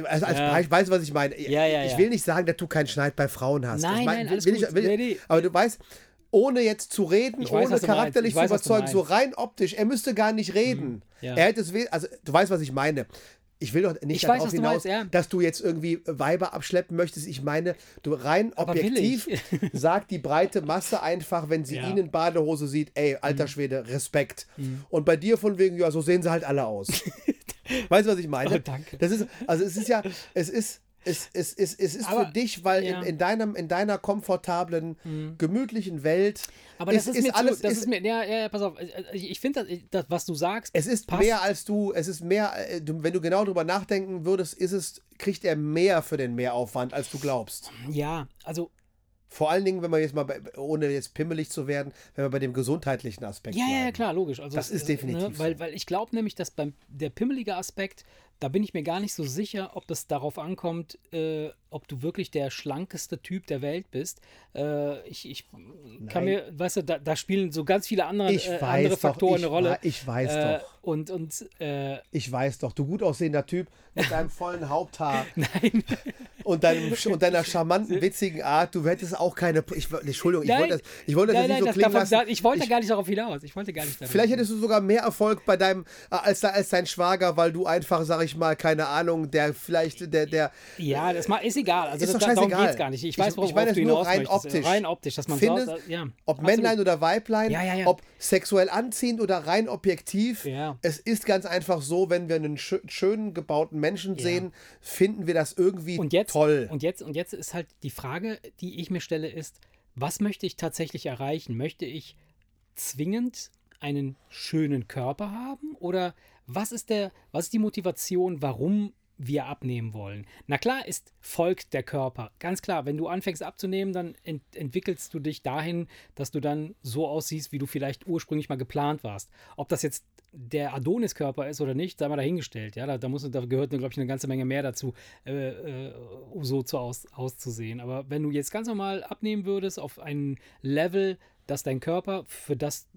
also als Ja. Du, was ich meine? Ich will nicht sagen, dass du keinen Schneid bei Frauen hast. Nein, ich mein, nein, alles will gut. Ich. Aber du weißt, ohne jetzt zu reden, Ich weiß, ohne du charakterlich zu weiß, du überzeugen, so rein optisch, er müsste gar nicht reden. Ja. Er hätte es, also du weißt, was ich meine. Ich will doch nicht Ich weiß, darauf du hinaus, meinst, ja. dass du jetzt irgendwie Weiber abschleppen möchtest. Ich meine, du rein Aber objektiv sagt die breite Masse einfach, wenn sie Ja. Mhm. ihn in Badehose sieht, ey, alter Schwede, Respekt. Und bei dir von wegen, ja, so sehen sie halt alle aus. weißt du, was ich meine? Oh, danke. Das ist, also es ist ja, es ist, es, es, es, es ist Aber, für dich, weil ja. Mhm. in, in, deinem, in deiner komfortablen, gemütlichen Welt Aber das ist, mir alles, zu, das ist, ist mir, ja, ja, pass auf, ich ich finde, das, was du sagst, es ist passt. mehr als du, es ist mehr, äh, wenn du genau drüber nachdenken würdest, ist es, kriegt er mehr für den Mehraufwand, als du glaubst. ja, also, Vor allen Dingen, wenn man jetzt mal, bei, ohne jetzt pimmelig zu werden, wenn wir bei dem gesundheitlichen Aspekt ja, ja, ja, bleiben. klar, logisch. Also, Das ist äh, definitiv weil, so. weil ich glaube nämlich, dass beim der pimmelige Aspekt, da bin ich mir gar nicht so sicher, ob es darauf ankommt, äh, ob du wirklich der schlankeste Typ der Welt bist. Äh, ich, ich kann mir, weißt du, da, da spielen so ganz viele andere, äh, andere doch, Faktoren ich eine Rolle. ich weiß äh, doch. Und, und äh, Ich weiß doch, du gut aussehender Typ mit deinem vollen Haupthaar nein. und, deinem, und deiner charmanten, witzigen Art, du hättest auch keine. Ich, Entschuldigung, ich Nein. wollte das, ich wollte das nein, nicht nein, so das klingen davon, lassen. ich wollte ich, gar nicht darauf hinaus. Ich wollte gar nicht darauf Vielleicht hättest du sogar mehr Erfolg bei deinem, äh, als, als dein Schwager, weil du einfach, sag ich mal, keine Ahnung, der vielleicht, der, der. Ja, das ist egal. Also Ist das, doch darum scheißegal. geht es gar nicht. Ich Ich- weiß, ich worauf meine du hinaus rein möchtest. optisch. Rein optisch, dass man Finde, sagt, ja, ob absolut. Männlein oder Weiblein, Ja, ja, ob sexuell anziehend oder rein objektiv. Ja. Es ist ganz einfach so, wenn wir einen schö schönen gebauten Menschen sehen, finden wir das irgendwie und jetzt, toll. Und jetzt, und jetzt ist halt die Frage, die ich mir stelle, ist, was möchte ich tatsächlich erreichen? Möchte ich zwingend einen schönen Körper haben? Oder was ist der, was ist die Motivation, warum wir abnehmen wollen? Na klar ist folgt der Körper. Ganz klar, wenn du anfängst abzunehmen, dann ent entwickelst du dich dahin, dass du dann so aussiehst, wie du vielleicht ursprünglich mal geplant warst. Ob das jetzt der Adonis-Körper ist oder nicht, sei mal dahingestellt. Ja, da, da, muss, da gehört, glaube ich, eine ganze Menge mehr dazu, äh, äh, um so zu aus, auszusehen. Aber wenn du jetzt ganz normal abnehmen würdest auf ein Level, dass dein Körper für das,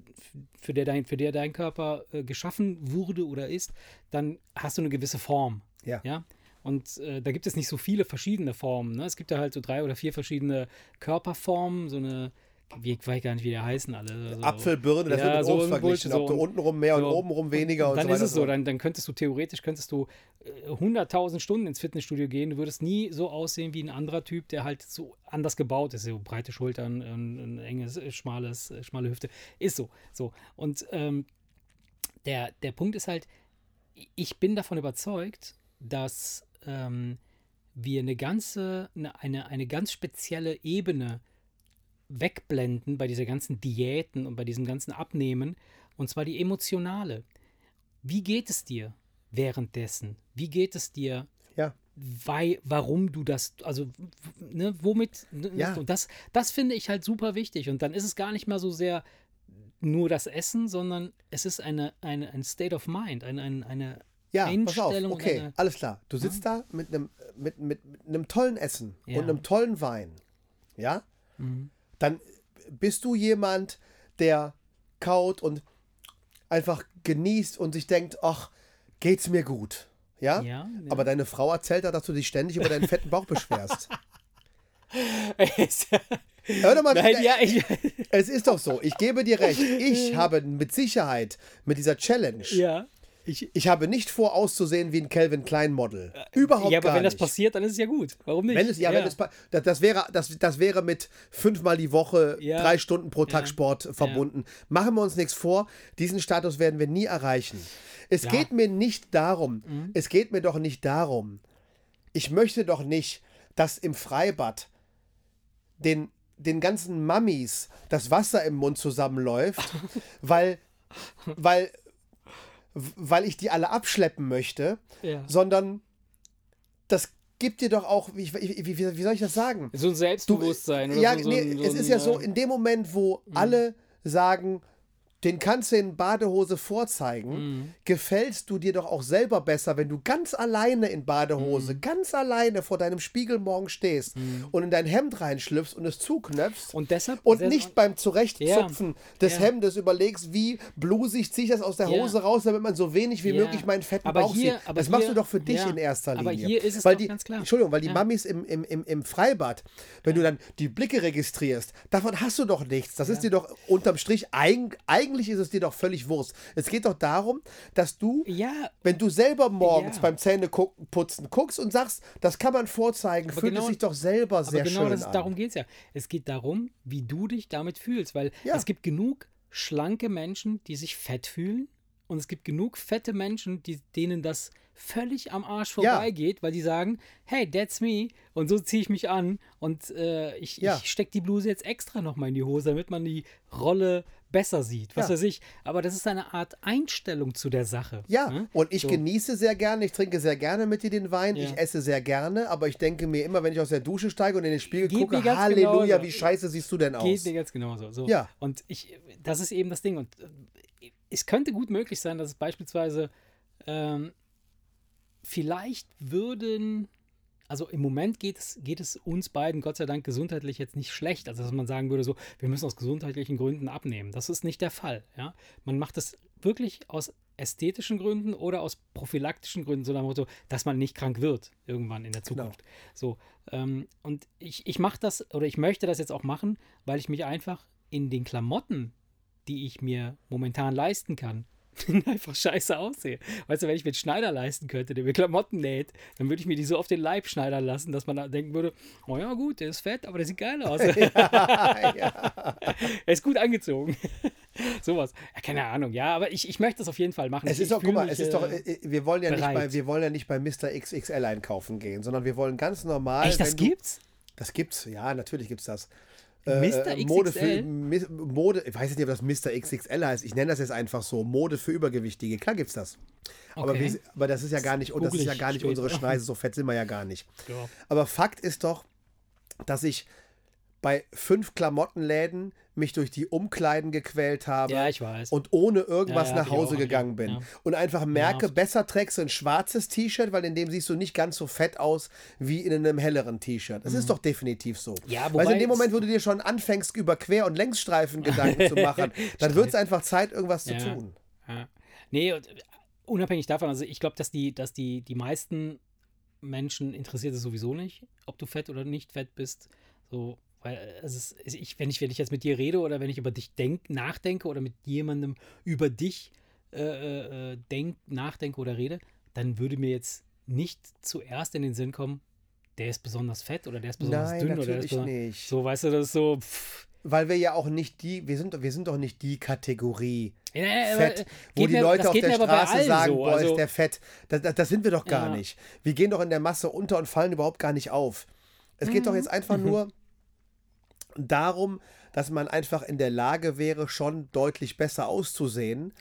für der dein, für der dein Körper äh, geschaffen wurde oder ist, dann hast du eine gewisse Form. Ja. Ja. Und äh, da gibt es nicht so viele verschiedene Formen. Ne? Es gibt ja halt so drei oder vier verschiedene Körperformen, so eine, wie, ich weiß gar nicht, wie die heißen alle. Also, Apfel, Birne, das Ja, wird mit so Obst verglichen. Bullshit, ob so du und- untenrum mehr und so. obenrum weniger und, dann so ist es so, dann, dann könntest du theoretisch könntest du äh, 100.000 Stunden ins Fitnessstudio gehen, du würdest nie so aussehen wie ein anderer Typ, der halt so anders gebaut ist, so breite Schultern, ein, ein enges, äh, schmales, äh, schmale Hüfte, ist so, so. Und ähm, der, der Punkt ist halt, ich bin davon überzeugt, dass ähm, wir eine ganze, eine, eine, eine ganz spezielle Ebene wegblenden bei dieser ganzen Diäten und bei diesem ganzen Abnehmen, und zwar die emotionale. Wie geht es dir währenddessen? Wie geht es dir, Ja. wei, warum du das, also ne, womit, ne, Ja. und das, das finde ich halt super wichtig. Und dann ist es gar nicht mehr so sehr nur das Essen, sondern es ist eine, eine, ein State of Mind, eine, eine, eine Ja, pass auf, Einstellung. okay, alles klar. Du sitzt da mit einem mit, mit, mit einem tollen Essen Ja. und einem tollen Wein. Ja? Mhm. Dann bist du jemand, der kaut und einfach genießt und sich denkt, ach, geht's mir gut. Ja? Ja, ja. Aber deine Frau erzählt da, dass du dich ständig über deinen fetten Bauch beschwerst. Hör doch mal, Nein, ja, ich, es ist doch so, ich gebe dir recht. Ich habe mit Sicherheit mit dieser Challenge, ja. Ich, ich habe nicht vor, auszusehen wie ein Calvin Klein Model. Überhaupt ja, aber gar wenn das nicht. passiert, dann ist es ja gut. Warum nicht? Wenn es, ja, wenn es, das, das, wäre, das, das wäre mit fünfmal die Woche, Ja. drei Stunden pro Tag Ja. Sport verbunden. Machen wir uns nichts vor, diesen Status werden wir nie erreichen. Es Ja. geht mir nicht darum, Mhm. es geht mir doch nicht darum, ich möchte doch nicht, dass im Freibad den, den ganzen Mammis das Wasser im Mund zusammenläuft, weil, weil, weil ich die alle abschleppen möchte, Ja. sondern das gibt dir doch auch, wie, wie, wie, wie soll ich das sagen? So ein Selbstbewusstsein. oder ja, so, so nee, ein, so es ist ja so, äh, in dem Moment, wo alle sagen, den kannst du in Badehose vorzeigen, Mhm. gefällst du dir doch auch selber besser, wenn du ganz alleine in Mhm. Badehose, ganz alleine vor deinem Spiegel morgen stehst und in dein Hemd reinschlüpfst und es zuknöpfst Und deshalb. und nicht beim Zurechtzupfen des Ja. Hemdes überlegst, wie blusig ziehe ich das aus der Ja. Hose raus, damit man so wenig wie Ja. möglich meinen fetten Aber Bauch hier- sieht. aber das machst hier- du doch für dich ja. in erster Aber Linie. hier ist es weil doch die, ganz klar. Entschuldigung, weil die Ja. Mammis im, im, im, im Freibad, wenn du dann die Blicke registrierst, davon hast du doch nichts. Das ist dir doch unterm Strich, eig, eigentlich ist es dir doch völlig Wurst. Es geht doch darum, dass du Ja, wenn du selber morgens Ja. beim Zähneputzen guckst und sagst, das kann man vorzeigen, Aber fühlt genau- es sich doch selber sehr genau schön das, an. darum geht es ja. Es geht darum, wie du dich damit fühlst. Weil Ja. es gibt genug schlanke Menschen, die sich fett fühlen. Und es gibt genug fette Menschen, die, denen das völlig am Arsch Ja. vorbeigeht, weil die sagen, hey, that's me. Und so ziehe ich mich an. Und äh, ich, Ja. ich stecke die Bluse jetzt extra nochmal in die Hose, damit man die Rolle besser sieht. Was Ja. weiß ich. Aber das ist eine Art Einstellung zu der Sache. Ja, ne? und ich So. genieße sehr gerne, ich trinke sehr gerne mit dir den Wein, Ja. ich esse sehr gerne, aber ich denke mir immer, wenn ich aus der Dusche steige und in den Spiegel Geht gucke, Halleluja, genauso. wie scheiße siehst du denn Geht aus? mir ganz genauso. So. Ja. Und ich, das ist eben das Ding. Und äh, es könnte gut möglich sein, dass es beispielsweise ähm, vielleicht würden, also im Moment geht es, geht es uns beiden Gott sei Dank gesundheitlich jetzt nicht schlecht. Also dass man sagen würde, so, wir müssen aus gesundheitlichen Gründen abnehmen. Das ist nicht der Fall. Ja? Man macht es wirklich aus ästhetischen Gründen oder aus prophylaktischen Gründen, so nach dem Motto, dass man nicht krank wird irgendwann in der Genau. Zukunft. So, ähm, und ich, ich mache das oder ich möchte das jetzt auch machen, weil ich mich einfach in den Klamotten, die ich mir momentan leisten kann, einfach scheiße aussehe. Weißt du, wenn ich mir einen Schneider leisten könnte, der mir Klamotten näht, dann würde ich mir die so auf den Leib schneidern lassen, dass man da denken würde, oh ja gut, der ist fett, aber der sieht geil aus. er ist gut angezogen. Sowas. Ja, keine Ahnung, ja, aber ich, ich möchte es auf jeden Fall machen. Es Ich- ist doch, guck mal, es ist doch, wir wollen ja nicht bei, bereit. wir wollen ja nicht bei Mr. XXL einkaufen gehen, sondern wir wollen ganz normal. Echt, das du, gibt's? Das gibt's, ja, natürlich gibt's das. Mr. Äh, Mode für XXL? Mi- Mode, ich weiß nicht, ob das Mr. XXL heißt. Ich nenne das jetzt einfach so. Mode für Übergewichtige. Klar gibt's das. Aber, Okay. wir, aber das ist ja gar nicht, und das ist ja gar nicht unsere Schneise. So fett sind wir ja gar nicht. Ja. Aber Fakt ist doch, dass ich bei fünf Klamottenläden mich durch die Umkleiden gequält habe Ja, ich weiß. und ohne irgendwas Ja, ja, nach Hause gegangen bin. Ja. Und einfach merke, besser trägst du ein schwarzes T-Shirt, weil in dem siehst du nicht ganz so fett aus wie in einem helleren T-Shirt. Das ist doch definitiv so. Mhm. Ja, weil in dem Moment, wo du dir schon anfängst, über Quer- und Längsstreifen Gedanken zu machen, dann wird es einfach Zeit, irgendwas zu tun. Ja. Nee, äh, unabhängig davon, also ich glaube, dass die, dass die, die meisten Menschen interessiert es sowieso nicht, ob du fett oder nicht fett bist. So, weil äh, es ist, es- ich, wenn, ich, wenn ich jetzt mit dir rede oder wenn ich über dich denk, nachdenke oder mit jemandem über dich äh, äh, denk, nachdenke oder rede, dann würde mir jetzt nicht zuerst in den Sinn kommen, der ist besonders fett oder der ist besonders Nein, dünn oder der ist natürlich besonders, nicht. so, weißt du, das ist so, pff, weil wir ja auch nicht die, wir sind, wir sind doch nicht die Kategorie Ja, Fett, äh, wo geht die mir- Leute auf geht der Straße sagen, so. boah, also, ist der fett. Das, das, das sind wir doch gar Ja. nicht. Wir gehen doch in der Masse unter und fallen überhaupt gar nicht auf. Es geht Mhm. doch jetzt einfach nur darum, dass man einfach in der Lage wäre, schon deutlich besser auszusehen.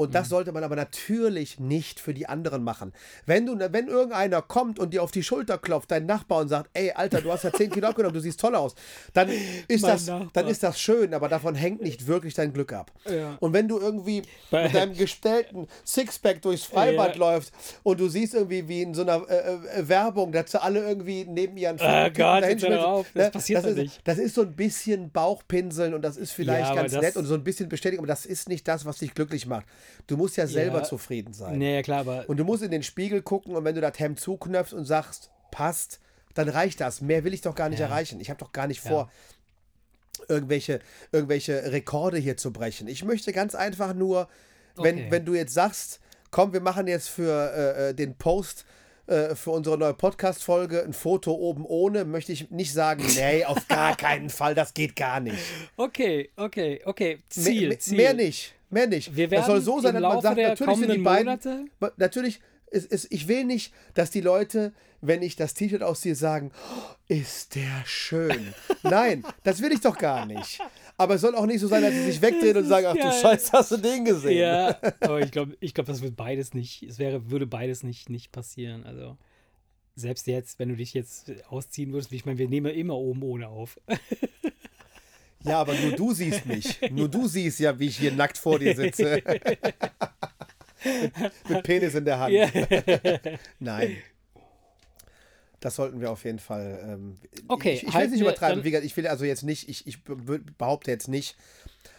Und Mhm. das sollte man aber natürlich nicht für die anderen machen. Wenn du, wenn irgendeiner kommt und dir auf die Schulter klopft, dein Nachbar und sagt, ey, Alter, du hast ja 10 Kilo abgenommen, du siehst toll aus, dann ist, Mein das, Nachbar. dann ist das schön, aber davon hängt nicht wirklich dein Glück ab. Ja. Und wenn du irgendwie Bei- mit deinem gestellten Sixpack durchs Freibad Ja. läufst und du siehst irgendwie wie in so einer äh, äh, Werbung, dass alle irgendwie neben ihren Typen Gott, auf, das passiert das ist, nicht. Das ist so ein bisschen Bauchpinseln und das ist vielleicht Ja, ganz nett und so ein bisschen Bestätigung, aber das ist nicht das, was dich glücklich macht. Du musst ja selber Ja. zufrieden sein. Nee, ja, klar, aber Und du musst in den Spiegel gucken und wenn du das Hemd zuknöpfst und sagst, passt, dann reicht das. Mehr will ich doch gar nicht Ja. erreichen. Ich habe doch gar nicht vor, irgendwelche, irgendwelche Rekorde hier zu brechen. Ich möchte ganz einfach nur, wenn, Okay. wenn du jetzt sagst, komm, wir machen jetzt für äh, äh, den Post äh, für unsere neue Podcast-Folge ein Foto oben ohne, möchte ich nicht sagen, nee, auf gar keinen Fall, das geht gar nicht. okay, okay, okay. Ziel, mehr, Ziel. mehr nicht. Mehr nicht. Wir das soll werden so sein, dass man sagt, natürlich sind die beiden. Monate- Natürlich, ist, ist, ich will nicht, dass die Leute, wenn ich das T-Shirt ausziehe, sagen, oh, ist der schön. Nein, das will ich doch gar nicht. Aber es soll auch nicht so sein, dass sie sich wegdrehen und sagen, ach du geil. Scheiße, hast du den gesehen? Ja, aber ich glaube, ich glaub, das wird beides nicht, es wäre, würde beides nicht, nicht passieren. Also selbst jetzt, wenn du dich jetzt ausziehen würdest, ich meine, wir nehmen immer oben ohne auf. Ja, aber nur du siehst mich. Nur du siehst ja, wie ich hier nackt vor dir sitze. mit, mit Penis in der Hand. Nein. Das sollten wir auf jeden Fall. Ähm, Okay, ich, ich will es nicht übertreiben. Wie gesagt, ich will also jetzt nicht, ich, ich be- behaupte jetzt nicht,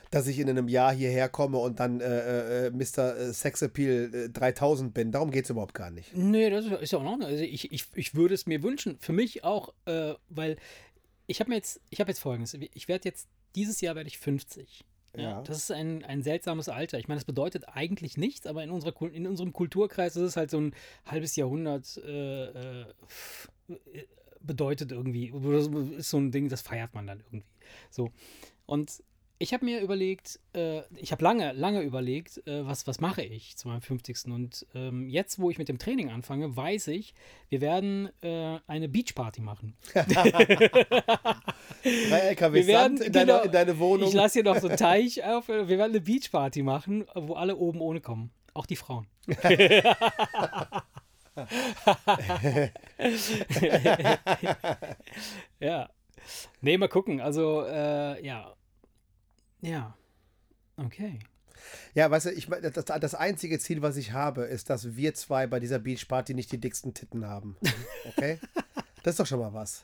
dass ich in einem Jahr hierher komme und dann äh, äh, Mr. Sexappeal äh, 3000 bin. Darum geht es überhaupt gar nicht. Nee, das ist- ist ja auch noch. Also ich, ich, ich würde es mir wünschen. Für mich auch, äh, weil ich habe mir jetzt, ich habe jetzt folgendes. Ich werde jetzt, dieses Jahr werde ich 50. Ja, Ja. Das ist ein, ein seltsames Alter. Ich meine, das bedeutet eigentlich nichts, aber in, unserer, in unserem Kulturkreis ist es halt so ein halbes Jahrhundert äh, äh, bedeutet irgendwie. Ist so ein Ding, das feiert man dann irgendwie. So. Und ich habe mir überlegt, äh, ich habe lange, lange überlegt, äh, was, was mache ich zu meinem 50. Und ähm, jetzt, wo ich mit dem Training anfange, weiß ich, wir werden äh, eine Beachparty machen. Drei LKW Wir werden- Sand in, deine, genau, in deine Wohnung. Ich lasse hier noch so einen Teich auf. Wir werden eine Beachparty machen, wo alle oben ohne kommen. Auch die Frauen. ja. Nee, mal gucken. Also, äh, ja. Ja. Okay. Ja, weißt du, ich, das, das einzige Ziel, was ich habe, ist, dass wir zwei bei dieser Beachparty nicht die dicksten Titten haben. Okay? Das ist doch schon mal was.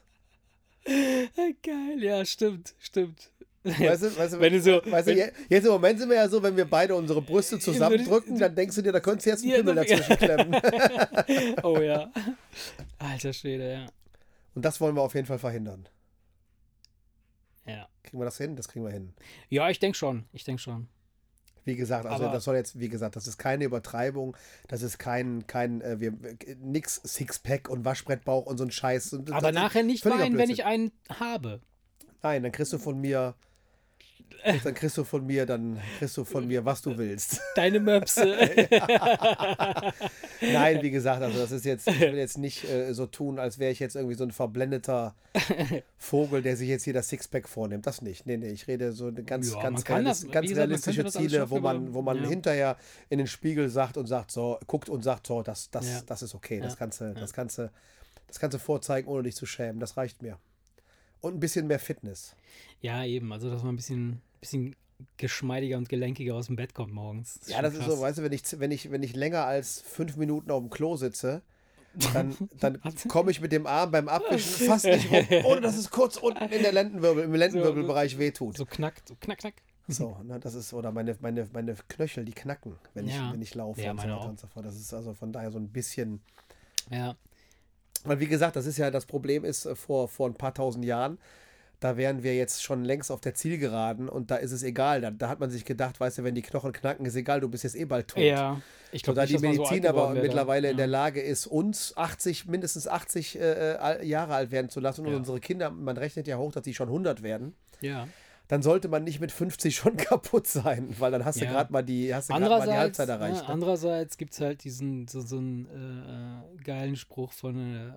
Geil, ja, stimmt, stimmt. Weißt du, weißt du, Wenn du so- weißt du, wenn- jetzt im Moment sind wir ja so, wenn wir beide unsere Brüste zusammendrücken, dann denkst du dir, da könntest du jetzt einen Ja, Pimmel dazwischen klemmen. Oh ja. Alter Schwede, ja. Und das wollen wir auf jeden Fall verhindern. Kriegen wir das hin? Das kriegen wir hin. ja ich denke schon. Ich denke schon. Wie gesagt, also Aber- das soll jetzt, wie gesagt, das ist keine Übertreibung, das ist kein, kein, äh, wir, nix Sixpack und Waschbrettbauch und so ein Scheiß. Und Aber nachher nicht weinen, wenn ich einen habe. Nein, dann kriegst du von mir, dann kriegst du von mir, dann kriegst du von mir, was du willst. Deine Möpse. Nein, wie gesagt, also das ist jetzt, ich will jetzt nicht äh, so tun, als wäre ich jetzt irgendwie so ein verblendeter Vogel, der sich jetzt hier das Sixpack vornimmt. Das nicht. Nee, nee, ich rede so eine ganz, Ja, ganz, das- realis- wie ganz gesagt, realistische das Ziele, wo man, wo man ja. hinterher in den Spiegel sagt und sagt, so, guckt und sagt, so, das, das, das ist okay, das kannst du, das kannst du, das kannst du vorzeigen, ohne dich zu schämen. Das reicht mir. Und ein bisschen mehr Fitness. ja, eben. Also, dass man ein bisschen, bisschen geschmeidiger und gelenkiger aus dem Bett kommt morgens. Ja, schon das ist krass. so, weißt du, wenn ich, wenn ich, wenn ich länger als fünf Minuten auf dem Klo sitze, dann, dann komme ich mit dem Arm beim Abwischen fast nicht rum, ohne dass es kurz unten in der Lendenwirbel, im Lendenwirbelbereich wehtut. So knackt, so knack, knack. So, ne, das ist, oder meine, meine, meine Knöchel, die knacken, wenn, Ja. ich, wenn ich laufe Ja, und so weiter auch. und so fort. Das ist also von daher so ein bisschen. Ja. Weil wie gesagt, das ist ja, das Problem ist, äh, vor, vor ein paar tausend Jahren, da wären wir jetzt schon längst auf der Zielgeraden und da ist es egal. Da, da hat man sich gedacht, weißt du, wenn die Knochen knacken, ist egal, du bist jetzt eh bald tot. Ja. Ich So, glaube, da die so Medizin alt aber mittlerweile in der ja. Lage ist, uns 80, mindestens 80 äh, äh, Jahre alt werden zu lassen und Ja. unsere Kinder, man rechnet ja hoch, dass die schon 100 werden, Ja. Dann sollte man nicht mit 50 schon kaputt sein, weil dann hast du Ja. gerade mal die, hast du grad mal die Halbzeit erreicht. ja, ne? andererseits gibt es halt diesen so, so einen äh, äh, geilen Spruch von äh,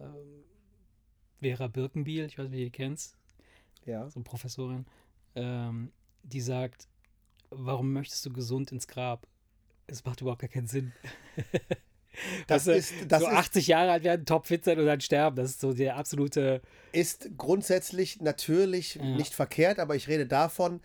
Vera Birkenbiel, ich weiß nicht, wie die kennst, Ja. so eine Professorin, ähm, die sagt, warum möchtest du gesund ins Grab? Es macht überhaupt gar keinen Sinn. Das Weißt du, ist, das so ist, 80 Jahre alt werden, topfit sein und dann sterben. Das ist so der absolute. ist grundsätzlich natürlich Ja. nicht verkehrt, aber ich rede davon,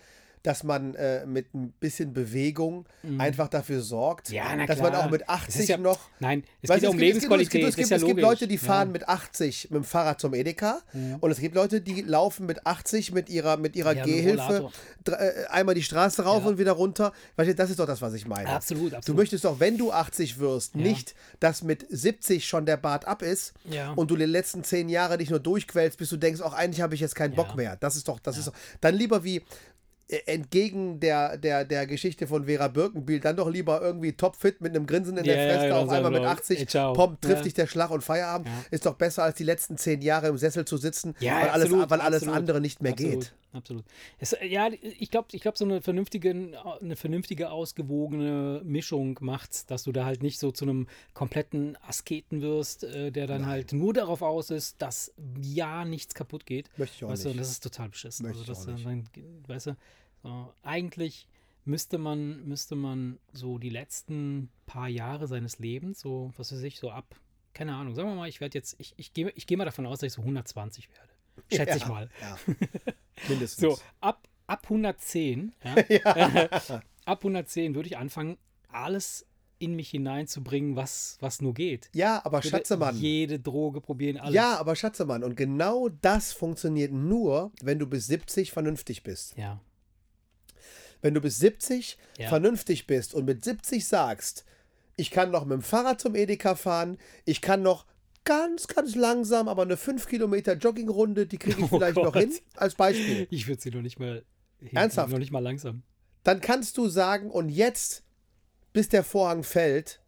dass man äh, mit ein bisschen Bewegung einfach dafür sorgt, Mhm. Ja, dass man auch mit Das 80 ist ja- noch Nein, es geht du, ja um es gibt- es gibt- Lebensqualität. Es gibt, es. Leute, die fahren mit 80 mit dem Fahrrad zum Edeka und es gibt Leute, die laufen mit 80 mit ihrer, mit ihrer Gehhilfe äh, einmal die Straße rauf und wieder runter. Weißt du, das ist doch das, was ich meine. Absolut, Du absolut. möchtest doch, wenn du 80 wirst, nicht, dass mit 70 schon der Bart ab ist und du die letzten 10 Jahre dich nur durchquälst, bis du denkst, auch eigentlich habe ich jetzt keinen Bock mehr. Das ist doch, das ist doch. Dann lieber wie entgegen der, der, der Geschichte von Vera Birkenbiel, dann doch lieber irgendwie topfit mit einem Grinsen in Ja, der ja, Fresse genau, auf einmal mit genau. 80, Ey, pomp, trifft Ja. dich der Schlag und Feierabend. Ja. Ist doch besser, als die letzten zehn Jahre im Sessel zu sitzen, Ja, weil, alles, absolut, weil alles absolut. andere nicht mehr absolut, geht. Absolut. Es, ja, ich glaube, ich glaub, so eine vernünftige, eine vernünftige, ausgewogene Mischung macht's, dass du da halt nicht so zu einem kompletten Asketen wirst, äh, der dann halt nur darauf aus ist, dass ja nichts kaputt geht. Möchte ich auch weißt Du, nicht. und das ist total beschissen. Möchte also ich das, auch nicht. Dann, weißt du, so, eigentlich müsste man, müsste man so die letzten paar Jahre seines Lebens, so, was weiß ich, so ab, keine Ahnung, sagen wir mal, ich werde jetzt, ich, ich gehe ich geh mal davon aus, dass ich so 120 werde. Schätze ich Ja, mal. Ja. Mindestens. So, ab, ab 110, ja, ab 110 würde ich anfangen, alles in mich hineinzubringen, was, was nur geht. Ja, aber Ich Schatzemann. Jede Droge probieren, alles. Ja, aber Schatzemann. Und genau das funktioniert nur, wenn du bis 70 vernünftig bist. Ja. Wenn du bis 70 Ja. vernünftig bist und mit 70 sagst, ich kann noch mit dem Fahrrad zum Edeka fahren, ich kann noch ganz, ganz langsam, aber eine 5 Kilometer Joggingrunde, die kriege ich Oh vielleicht noch Gott. hin, als Beispiel. Ich würde sie noch nicht mal. hin- Ernsthaft? Noch nicht mal langsam. Dann kannst du sagen, und jetzt, bis der Vorhang fällt,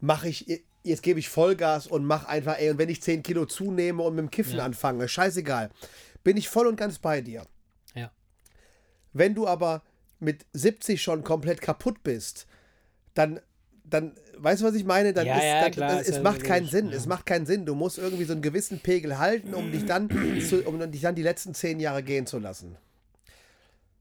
mache ich, jetzt gebe ich Vollgas und mache einfach, ey, und wenn ich 10 Kilo zunehme und mit dem Kiffen Ja. anfange, scheißegal, bin ich voll und ganz bei dir. Ja. Wenn du aber mit 70 schon komplett kaputt bist, dann, dann weißt du, was ich meine? Dann Ja, ist, ja, dann, klar, dann, es ja macht keinen Sinn. Es macht keinen Sinn. Du musst irgendwie so einen gewissen Pegel halten, um dich dann, zu, um dich dann die letzten zehn Jahre gehen zu lassen.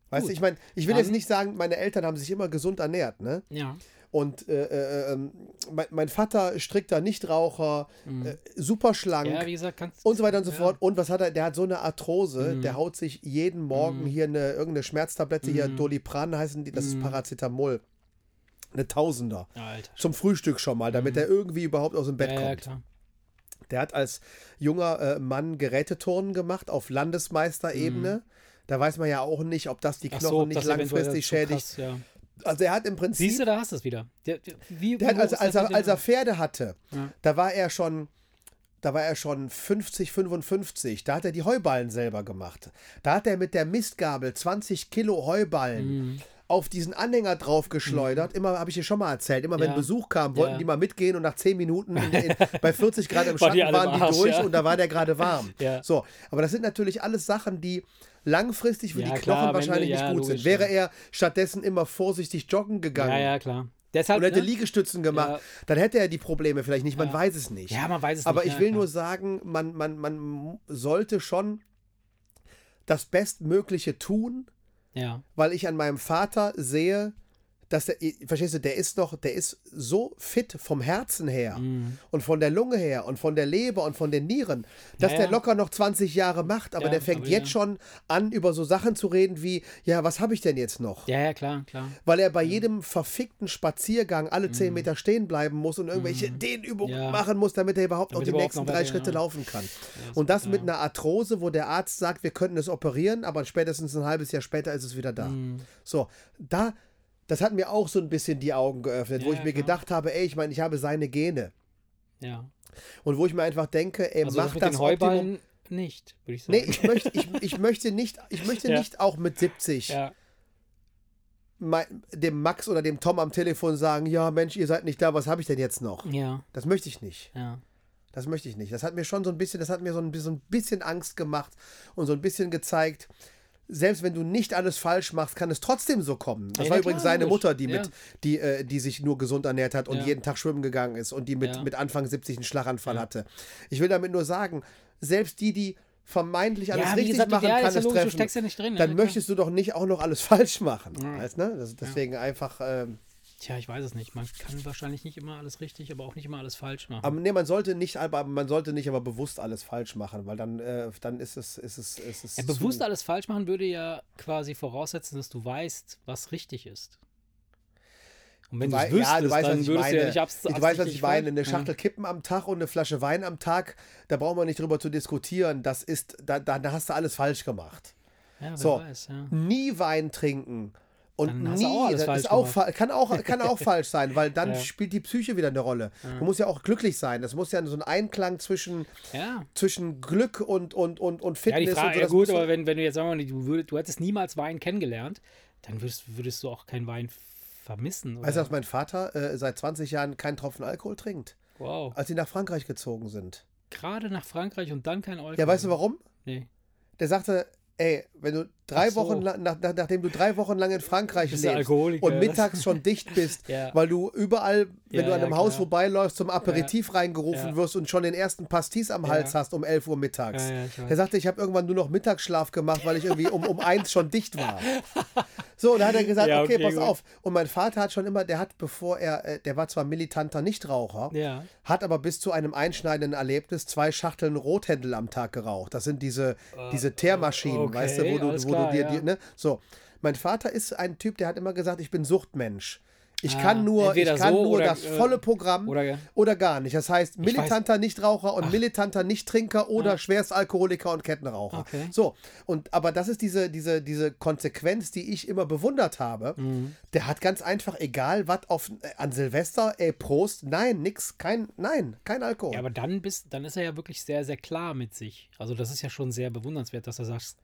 Weißt du, ich meine, ich will Dann- jetzt nicht sagen, meine Eltern haben sich immer gesund ernährt, ne? Ja. Und äh, äh, ähm, mein, mein Vater strikter Nichtraucher, äh, super schlank Mhm. Ja, wie gesagt, kannst und so weiter und so ja. fort. Und was hat er? Der hat so eine Arthrose, Mhm. der haut sich jeden Morgen hier eine irgendeine Schmerztablette, hier Dolipran heißen die, das ist Paracetamol. Eine Tausender. Ja, Alter. Zum Frühstück schon mal, damit er irgendwie überhaupt aus dem Bett Mhm. Ja, ja, kommt. klar. Der hat als junger äh, Mann Geräteturnen gemacht auf Landesmeisterebene. Da weiß man ja auch nicht, ob das die Mhm. Knochen so, nicht langfristig so schädigt. krass, ja. Also er hat im Prinzip Siehst du, da hast du es wieder. Der, der, wie, Der hat, als, hoch ist als, er, als er? Pferde hatte, Ja. da war er schon, da war er schon 50, 55. Da hat er die Heuballen selber gemacht. Da hat er mit der Mistgabel 20 Kilo Heuballen Mhm. Auf diesen Anhänger draufgeschleudert. Immer, habe ich dir schon mal erzählt, immer wenn Ja. Besuch kam, wollten Ja. die mal mitgehen und nach 10 Minuten in, in, bei 40 Grad im War Schatten die alle im waren die Arsch, durch ja. und da war der gerade warm. Ja. So, aber das sind natürlich alles Sachen, die langfristig für Ja, die klar, Knochen Ende, wahrscheinlich ja, nicht gut logisch, sind. Wäre ja. er stattdessen immer vorsichtig joggen gegangen Ja, ja, klar. Deshalb, und hätte ne? Liegestützen gemacht, Ja. dann hätte er die Probleme vielleicht nicht, man weiß es nicht. Ja, man weiß es Aber nicht. ich ja, will klar. nur sagen, man, man, man sollte schon das Bestmögliche tun, Ja. weil ich an meinem Vater sehe, dass der, verstehst du, der ist doch, der ist so fit vom Herzen her Mhm. und von der Lunge her und von der Leber und von den Nieren, dass Ja, der locker noch 20 Jahre macht, aber Ja, der fängt aber jetzt schon an, über so Sachen zu reden wie, ja, was habe ich denn jetzt noch? ja, ja, klar, klar. weil er bei jedem verfickten Spaziergang alle Mhm. 10 Meter stehen bleiben muss und irgendwelche Dehnübungen Ja. machen muss, damit er überhaupt Damit noch die überhaupt nächsten drei Schritte laufen kann. Ja, und das mit einer Arthrose, wo der Arzt sagt, wir könnten es operieren, aber spätestens ein halbes Jahr später ist es wieder da. Mhm. So, da, das hat mir auch so ein bisschen die Augen geöffnet, wo Ja, ich mir klar. gedacht habe, ey, ich meine, ich habe seine Gene. Ja. Und wo ich mir einfach denke, ey, Also das mach mit das den Optimum. Nicht, würde ich sagen. Nee, ich möchte, ich, ich möchte nicht, ich möchte Ja. nicht auch mit 70 ja. mein, dem Max oder dem Tom am Telefon sagen, ja Mensch, ihr seid nicht da, was habe ich denn jetzt noch? Ja, Das möchte ich nicht. ja. Das möchte ich nicht. Das hat mir schon so ein bisschen, das hat mir so ein, so ein bisschen Angst gemacht und so ein bisschen gezeigt, selbst wenn du nicht alles falsch machst, kann es trotzdem so kommen. Das Ja, war na übrigens klar, seine. Mutter, die, Ja. mit, die, äh, die sich nur gesund ernährt hat und Ja. jeden Tag schwimmen gegangen ist und die mit, Ja. mit Anfang 70 einen Schlaganfall hatte. Ich will damit nur sagen, selbst die, die vermeintlich alles Ja, richtig gesagt, machen, ja, kann ja es logisch, du treffen. steckst ja nicht drin, Dann ja, möchtest du doch nicht auch noch alles falsch machen. Weißt, ne? das, deswegen einfach. Ähm, Tja, ich weiß es nicht. Man kann wahrscheinlich nicht immer alles richtig, aber auch nicht immer alles falsch machen. aber nee, man sollte nicht, aber man sollte nicht aber bewusst alles falsch machen, weil dann, äh, dann ist es, ist es, ist es ja, bewusst alles falsch machen würde ja quasi voraussetzen, dass du weißt, was richtig ist. Und wenn Du es wüsstest, ja, du weißt, dann was ich würdest meine. du ja nicht abs du weißt, was ich meine. Eine Schachtel Kippen am Tag und eine Flasche Wein am Tag, da brauchen wir nicht drüber zu diskutieren. Das ist, da, da, da hast du alles falsch gemacht. Ja, wer So, weiß, ja. nie Wein trinken. Und nie, auch das ist auch, gemacht. kann auch, kann auch falsch sein, weil dann Ja. spielt die Psyche wieder eine Rolle. Du musst ja auch glücklich sein. Das muss ja so ein Einklang zwischen, Ja. zwischen Glück und, und, und, und Ja, Fitness die Frage, und so. ja gut, aber wenn, wenn du jetzt sagen wir mal, du, würdest, du hättest niemals Wein kennengelernt, dann würdest, würdest du auch keinen Wein vermissen. Oder? Weißt du, dass mein Vater äh, seit 20 Jahren keinen Tropfen Alkohol trinkt? wow. Als sie nach Frankreich gezogen sind. Gerade nach Frankreich und dann kein Alkohol. Ja, weißt du warum? Nee. Der sagte, ey, wenn du drei so. Wochen lang, nach, nach, nachdem du drei Wochen lang in Frankreich du lebst und mittags schon dicht bist, Ja. weil du überall, wenn Ja, du an ja, einem Haus klar. vorbeiläufst, zum Aperitif reingerufen Ja. wirst und schon den ersten Pastis am Hals hast um 11 Uhr mittags. Ja, ja. Der sagte, ich habe irgendwann nur noch Mittagsschlaf gemacht, weil ich irgendwie um, um eins schon dicht war. So, und da hat er gesagt, Ja, okay, okay, pass gut. auf. Und mein Vater hat schon immer, der hat, bevor er, äh, der war zwar militanter Nichtraucher, Ja. hat aber bis zu einem einschneidenden Erlebnis zwei Schachteln Rothändel am Tag geraucht. Das sind diese, diese Teermaschinen, okay, weißt du, wo du, wo klar, du dir, ja. dir, ne? So. Mein Vater ist ein Typ, der hat immer gesagt, ich bin Suchtmensch. Ich Ah, kann nur, ich kann so nur oder, das äh, volle Programm oder- oder, gar nicht. Das heißt, militanter Nichtraucher und militanter Nichttrinker oder Schwerstalkoholiker und Kettenraucher. Okay. So, und aber das ist diese, diese, diese Konsequenz, die ich immer bewundert habe. Mhm. Der hat ganz einfach, egal was auf äh, an Silvester, ey, Prost, nein, nix, kein, nein, kein Alkohol. Ja, aber dann, bist, dann ist er ja wirklich sehr, sehr klar mit sich. Also das ist ja schon sehr bewundernswert, dass er sagt,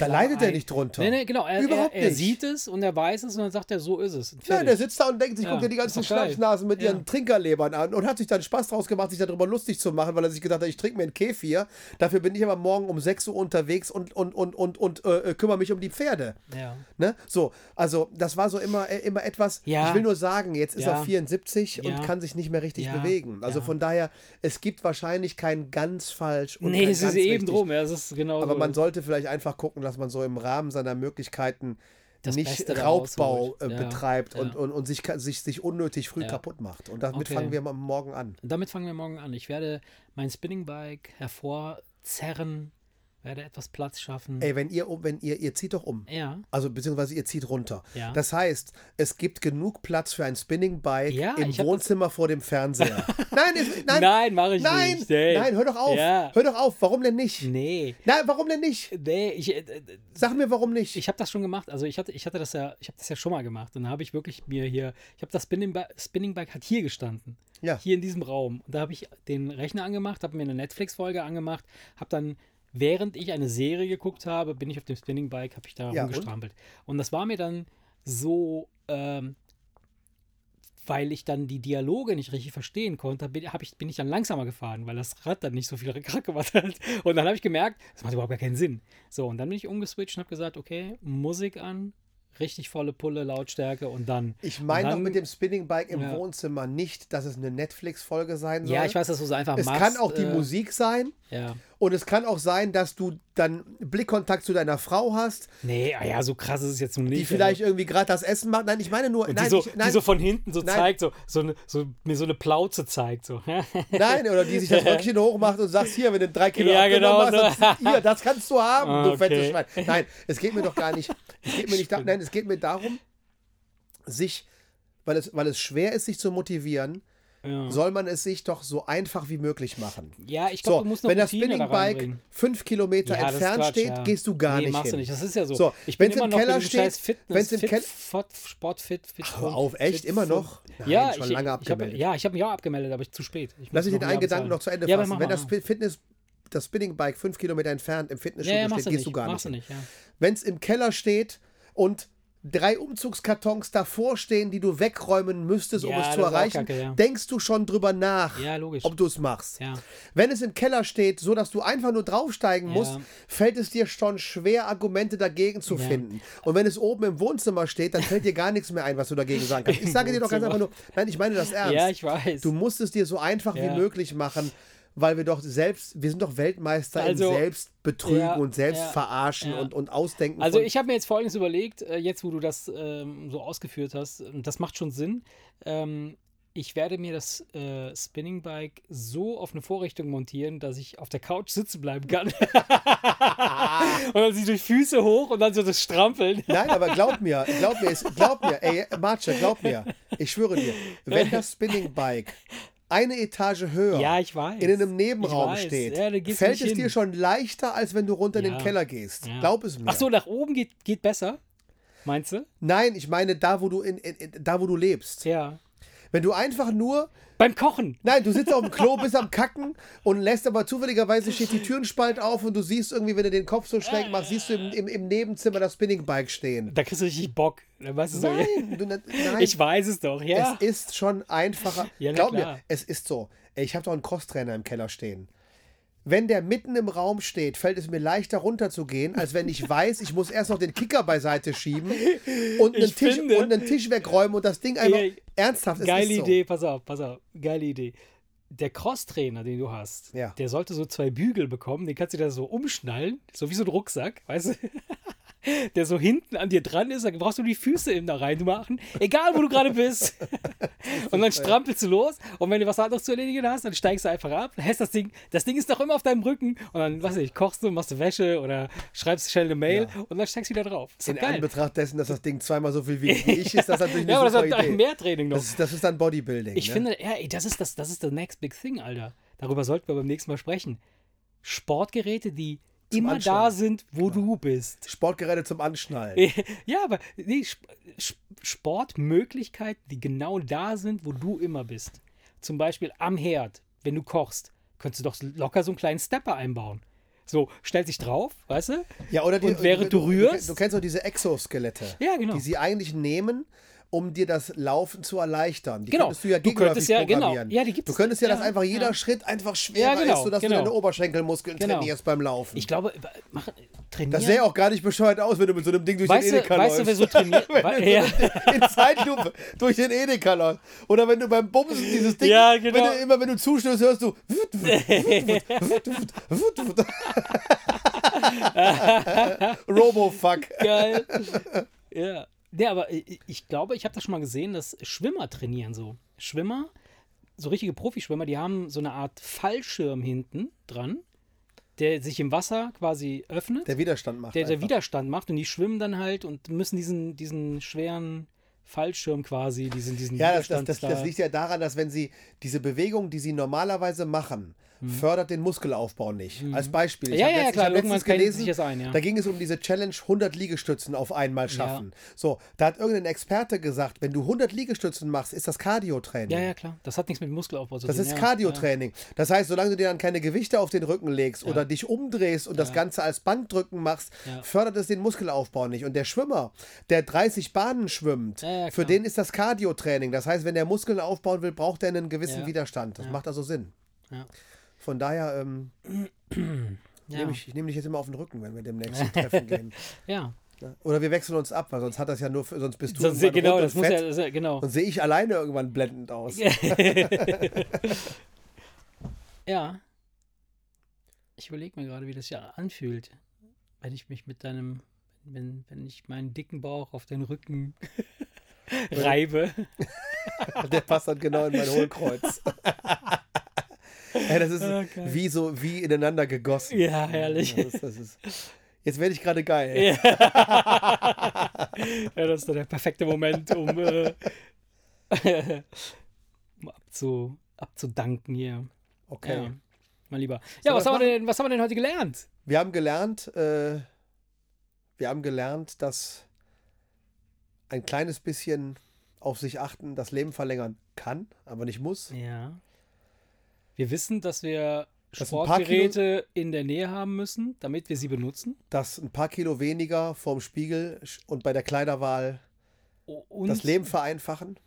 da leidet er ein- nicht drunter. Nee, nee, genau. Er, Überhaupt er, er nicht. sieht es und er weiß es und dann sagt er, so ist es. Fertig. der sitzt da und denkt sich, Ja, guckt dir die ganzen. Schnapsnasen mit Ja. ihren Trinkerlebern an und hat sich dann Spaß draus gemacht, sich darüber lustig zu machen, weil er sich gedacht hat, ich trinke mir einen Kefir, dafür bin ich aber morgen um 6 Uhr unterwegs und, und, und, und, und äh, kümmere mich um die Pferde. ja. Ne? So, also das war so immer, äh, immer etwas, Ja. ich will nur sagen, jetzt ist Ja. er 74 Ja. und kann sich nicht mehr richtig Ja. bewegen. Also Ja. von daher, es gibt wahrscheinlich kein ganz falsch und Nee, es ist eben richtig. drum. Ja, es ist genau Aber so. man sollte vielleicht einfach gucken, dass man so im Rahmen seiner Möglichkeiten Das nicht Beste Raubbau äh, Ja, betreibt ja. Und, und, und sich, sich, sich unnötig früh Ja. kaputt macht. Und damit Okay. fangen wir morgen an. Damit fangen wir morgen an. Ich werde mein Spinningbike hervorzerren, werde etwas Platz schaffen. Ey, wenn ihr, um- wenn ihr, ihr zieht doch um. Ja. Also beziehungsweise ihr zieht runter. Ja. Das heißt, es gibt genug Platz für ein Spinning-Bike Ja, im Wohnzimmer vor dem Fernseher. nein, es, nein, Nein, mach ich nein, nicht. Hey. nein, hör doch auf. Ja. Hör doch auf. Warum denn nicht? Nee. Nein, warum denn nicht? Nee, ich, äh, Sag mir, warum nicht. ich habe das schon gemacht. Also ich hatte, ich hatte das ja, ich habe das ja schon mal gemacht. Und da habe ich wirklich mir hier, ich habe das Spinning, Spinning Bike hat hier gestanden. Ja. Hier in diesem Raum. Und da habe ich den Rechner angemacht, habe mir eine Netflix-Folge angemacht, habe dann, während ich eine Serie geguckt habe, bin ich auf dem Spinning Bike, habe ich da Ja, und? rumgestrampelt. Und? das war mir dann so, ähm, weil ich dann die Dialoge nicht richtig verstehen konnte, bin, ich, bin ich dann langsamer gefahren, weil das Rad dann nicht so viel Krack gemacht hat. Und dann habe ich gemerkt, das macht überhaupt gar keinen Sinn. So, und dann bin ich umgeswitcht und habe gesagt, okay, Musik an, richtig volle Pulle, Lautstärke und dann. Ich meine doch mit dem Spinning-Bike im Ja. Wohnzimmer nicht, dass es eine Netflix-Folge sein soll. Ja, ich weiß, dass du es einfach Es machst. kann auch die äh, Musik sein. Ja. Und es kann auch sein, dass du dann Blickkontakt zu deiner Frau hast, Nee, ah ja, so krass ist es jetzt nun nicht. die vielleicht irgendwie gerade das Essen macht. Nein, ich meine nur, Und nein, die, so, ich, nein, die so von hinten so Nein. zeigt, so, so, eine, so mir so eine Plauze zeigt. So. nein, oder die sich das Röckchen hochmacht und sagt, hier, wenn du drei Kilo Ja, genau, hast, dann, hier, das kannst du haben, Ah, du fettes okay. Schwein. Nein, es geht mir doch gar nicht, es geht mir nicht, da, nein, es geht mir darum, sich, weil es, weil es schwer ist, sich zu motivieren, Ja. soll man es sich doch so einfach wie möglich machen. Ja, ich glaube, So, du musst noch wenn das Spinning-Bike fünf Kilometer Ja, entfernt Quatsch, steht, ja. gehst du gar nee, nicht machst hin. du nicht. Das ist ja so. So, ich bin immer im noch Keller steht- Fitness, wenn's im Fit, Kel- Fort, Sportfit, Fit, Ach, auf, echt? Immer noch? Nein, ja, schon ich, lange ich hab, abgemeldet. ja, ich habe mich auch abgemeldet, aber ich zu spät. Ich Lass ich den einen Gedanken noch zu Ende fassen. Wenn das Fitness, das Spinning-Bike fünf Kilometer entfernt im Fitnessstudio steht, gehst du gar nicht. Wenn es im Keller steht und drei Umzugskartons davor stehen, die du wegräumen müsstest, um Ja, es das zu erreichen, kacke, ja. denkst du schon drüber nach, Ja, ob du es machst. Wenn es im Keller steht, so dass du einfach nur draufsteigen musst, fällt es dir schon schwer, Argumente dagegen zu finden. Und wenn es oben im Wohnzimmer steht, dann fällt dir gar nichts mehr ein, was du dagegen sagen kannst. Ich sage dir doch ganz einfach nur, nein, ich meine das ernst. Ja, ich weiß. Du musst es dir so einfach wie möglich machen, weil wir doch selbst, wir sind doch Weltmeister Also, im Selbstbetrügen ja, und selbst ja, ja. und, und Ausdenken. Also ich habe mir jetzt Folgendes überlegt, äh, jetzt wo du das ähm, so ausgeführt hast, und das macht schon Sinn. Ähm, ich werde mir das äh, Spinning Bike so auf eine Vorrichtung montieren, dass ich auf der Couch sitzen bleiben kann. und dann sich durch Füße hoch und dann so das Strampeln. Nein, aber glaub mir, glaub mir, glaub mir, ey, Marce, glaub mir, ich schwöre dir, wenn das Spinning Bike eine Etage höher Ja, ich weiß. in einem Nebenraum weiß. steht, Ja, fällt es dir hin. schon leichter, als wenn du runter in Ja. den Keller gehst. Glaub es mir. Ach so, nach oben geht, geht besser, meinst du? Nein, ich meine da, wo du in, in, in, da, wo du lebst. Ja. Wenn du einfach nur Beim Kochen. Nein, du sitzt auf dem Klo, bist am Kacken und lässt aber zufälligerweise steht die Türenspalt auf und du siehst irgendwie, wenn du den Kopf so schräg machst, siehst du im, im, im Nebenzimmer das Spinningbike stehen. Da kriegst du richtig Bock. Weißt du so, Nein, du, nein, ich weiß es doch, ja. es ist schon einfacher. Ja, Glaub klar. mir, es ist so. Ich habe doch einen Crosstrainer im Keller stehen. Wenn der mitten im Raum steht, fällt es mir leichter runterzugehen, als wenn ich weiß, ich muss erst noch den Kicker beiseite schieben und einen, Ich Tisch, finde- und einen Tisch wegräumen und das Ding einfach Ey, ernsthaft. Geile so. Idee, pass auf, pass auf. Geile Idee. Der Crosstrainer, den du hast, Ja. der sollte so zwei Bügel bekommen, den kannst du da so umschnallen, so wie so ein Rucksack, weißt du? Der so hinten an dir dran ist, da brauchst du die Füße eben da rein machen, egal wo du gerade bist. Und dann strampelst du los und wenn du was anderes zu erledigen hast, dann steigst du einfach ab, hältst das Ding, das Ding ist doch immer auf deinem Rücken und dann, was weiß ich, kochst du, machst du Wäsche oder schreibst schnell eine Mail und dann steigst du wieder drauf. Ist In geil. Anbetracht dessen, dass das Ding zweimal so viel wie ich, ist das natürlich eine Ja, aber das hat Idee. mehr Training noch. Das ist, das ist dann Bodybuilding. Ich ne? finde, ja, ey, das ist das, das ist the next big thing, Alter. Darüber sollten wir beim nächsten Mal sprechen. Sportgeräte, die immer da sind, wo du bist. Sportgeräte zum Anschnallen. ja, aber nee, Sp Sp Sportmöglichkeiten, die genau da sind, wo du immer bist. Zum Beispiel am Herd, wenn du kochst, könntest du doch locker so einen kleinen Stepper einbauen. So, stellt sich drauf, weißt du? Ja, oder die, Und während du rührst? Du, kennst doch diese Exoskelette. Ja, genau. Die sie eigentlich nehmen, um dir das Laufen zu erleichtern. Die Genau. könntest du ja Du könntest ja- genau. Ja, die gibt's. du könntest ja, Ja, dass einfach jeder ja. Schritt einfach schwerer Ja, genau, ist, sodass genau. du deine Oberschenkelmuskeln Genau. trainierst beim Laufen. Ich glaube, mach, trainieren. das sähe auch gar nicht bescheuert aus, wenn du mit so einem Ding durch weißt den du, Edeka weißt du, wer läufst. so trainiert? ja. du in Zeitlupe durch den Edeka läufst. Oder wenn du beim Bumsen dieses Ding, Ja, genau. wenn du, immer wenn du zustößt, hörst du Robofuck. Geil. ja. Nee, aber ich, glaube, ich habe das schon mal gesehen, dass Schwimmer trainieren so. Schwimmer, so richtige Profischwimmer, die haben so eine Art Fallschirm hinten dran, der sich im Wasser quasi öffnet, der, Der Widerstand macht der, einfach. Widerstand macht und die schwimmen dann halt und müssen diesen, diesen schweren Fallschirm quasi, diesen, diesen Ja, das, das, Widerstand das, das da- liegt ja daran, dass wenn sie diese Bewegung, die sie normalerweise machen, fördert den Muskelaufbau nicht. Als Beispiel. Ich Mhm. Ja, ja, ja, letzt- ich klar, irgendwann letztens gelesen, sich das ein, ja. da ging es um diese Challenge 100 Liegestützen auf einmal schaffen. So, da hat irgendein Experte gesagt, wenn du 100 Liegestützen machst, ist das Cardio-Training. Ja, ja, klar. Das hat nichts mit Muskelaufbau zu Das tun. ist ja, Cardio-Training. Das heißt, solange du dir dann keine Gewichte auf den Rücken legst oder dich umdrehst und das Ganze als Bankdrücken machst, Ja. fördert es den Muskelaufbau nicht. Und der Schwimmer, der 30 Bahnen schwimmt, Ja, ja, für den ist das Cardio-Training. Das heißt, wenn der Muskeln aufbauen will, braucht er einen gewissen Ja. Widerstand. Das macht also Sinn. Ja. Von daher ähm, Ja. nehme ich, ich nehm dich jetzt immer auf den Rücken, wenn wir demnächst zum Treffen gehen. ja. Oder wir wechseln uns ab, weil sonst hat das ja nur, für, sonst bist du Sonst, genau, das muss ja, das ja, genau. und sehe ich alleine irgendwann blendend aus. Ja. Ich überlege mir gerade, wie das ja anfühlt, wenn ich mich mit deinem, wenn, wenn ich meinen dicken Bauch auf den Rücken reibe. Der passt dann genau in mein Hohlkreuz. Ey, das ist Ah, geil. wie so wie ineinander gegossen. Ja, herrlich. Das ist, das ist, jetzt werde ich gerade geil. Ja. ja, das ist dann der perfekte Moment, um, äh, um abzu, abzudanken hier. Okay. Ja, mein Lieber. Ja, was das haben, wir denn, was haben wir denn heute gelernt? Wir haben gelernt, äh, wir haben gelernt, dass ein kleines bisschen auf sich achten das Leben verlängern kann, aber nicht muss. Ja. Wir wissen, dass wir Sportgeräte in der Nähe haben müssen, damit wir sie benutzen. Dass ein paar Kilo weniger vorm Spiegel und bei der Kleiderwahl Und, das Leben vereinfachen.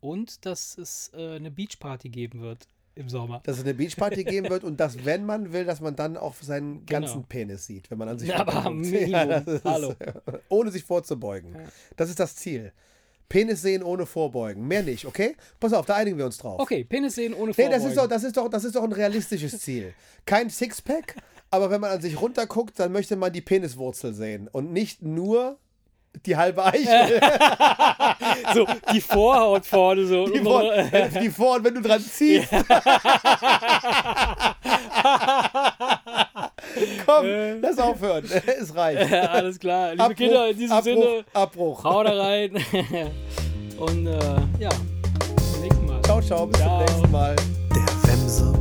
und dass es äh, eine Beachparty geben wird im Sommer. Dass es eine Beachparty geben wird und dass, wenn man will, dass man dann auch seinen ganzen Penis sieht, wenn man an sich Genau. Aber das ist- Hallo. Ohne sich vorzubeugen. Ja. Das ist das Ziel. Penis sehen ohne vorbeugen. Mehr nicht, okay? Pass auf, da einigen wir uns drauf. Okay, Penis sehen ohne Nee, Vorbeugen. das ist, doch, das, ist doch, das ist doch ein realistisches Ziel. Kein Sixpack, aber wenn man an sich runterguckt, dann möchte man die Peniswurzel sehen und nicht nur die halbe Eichel. so, die Vorhaut vorne so. Die vor, die vor und wenn du dran ziehst. Komm, lass aufhören. Es reicht. Ja, alles klar. Liebe Abbruch, Kinder, in diesem Abbruch, Sinne, Abbruch. hau da rein. Und äh, ja, bis zum nächsten Mal. Ciao, ciao, bis Ciao. zum nächsten Mal. Der Wemse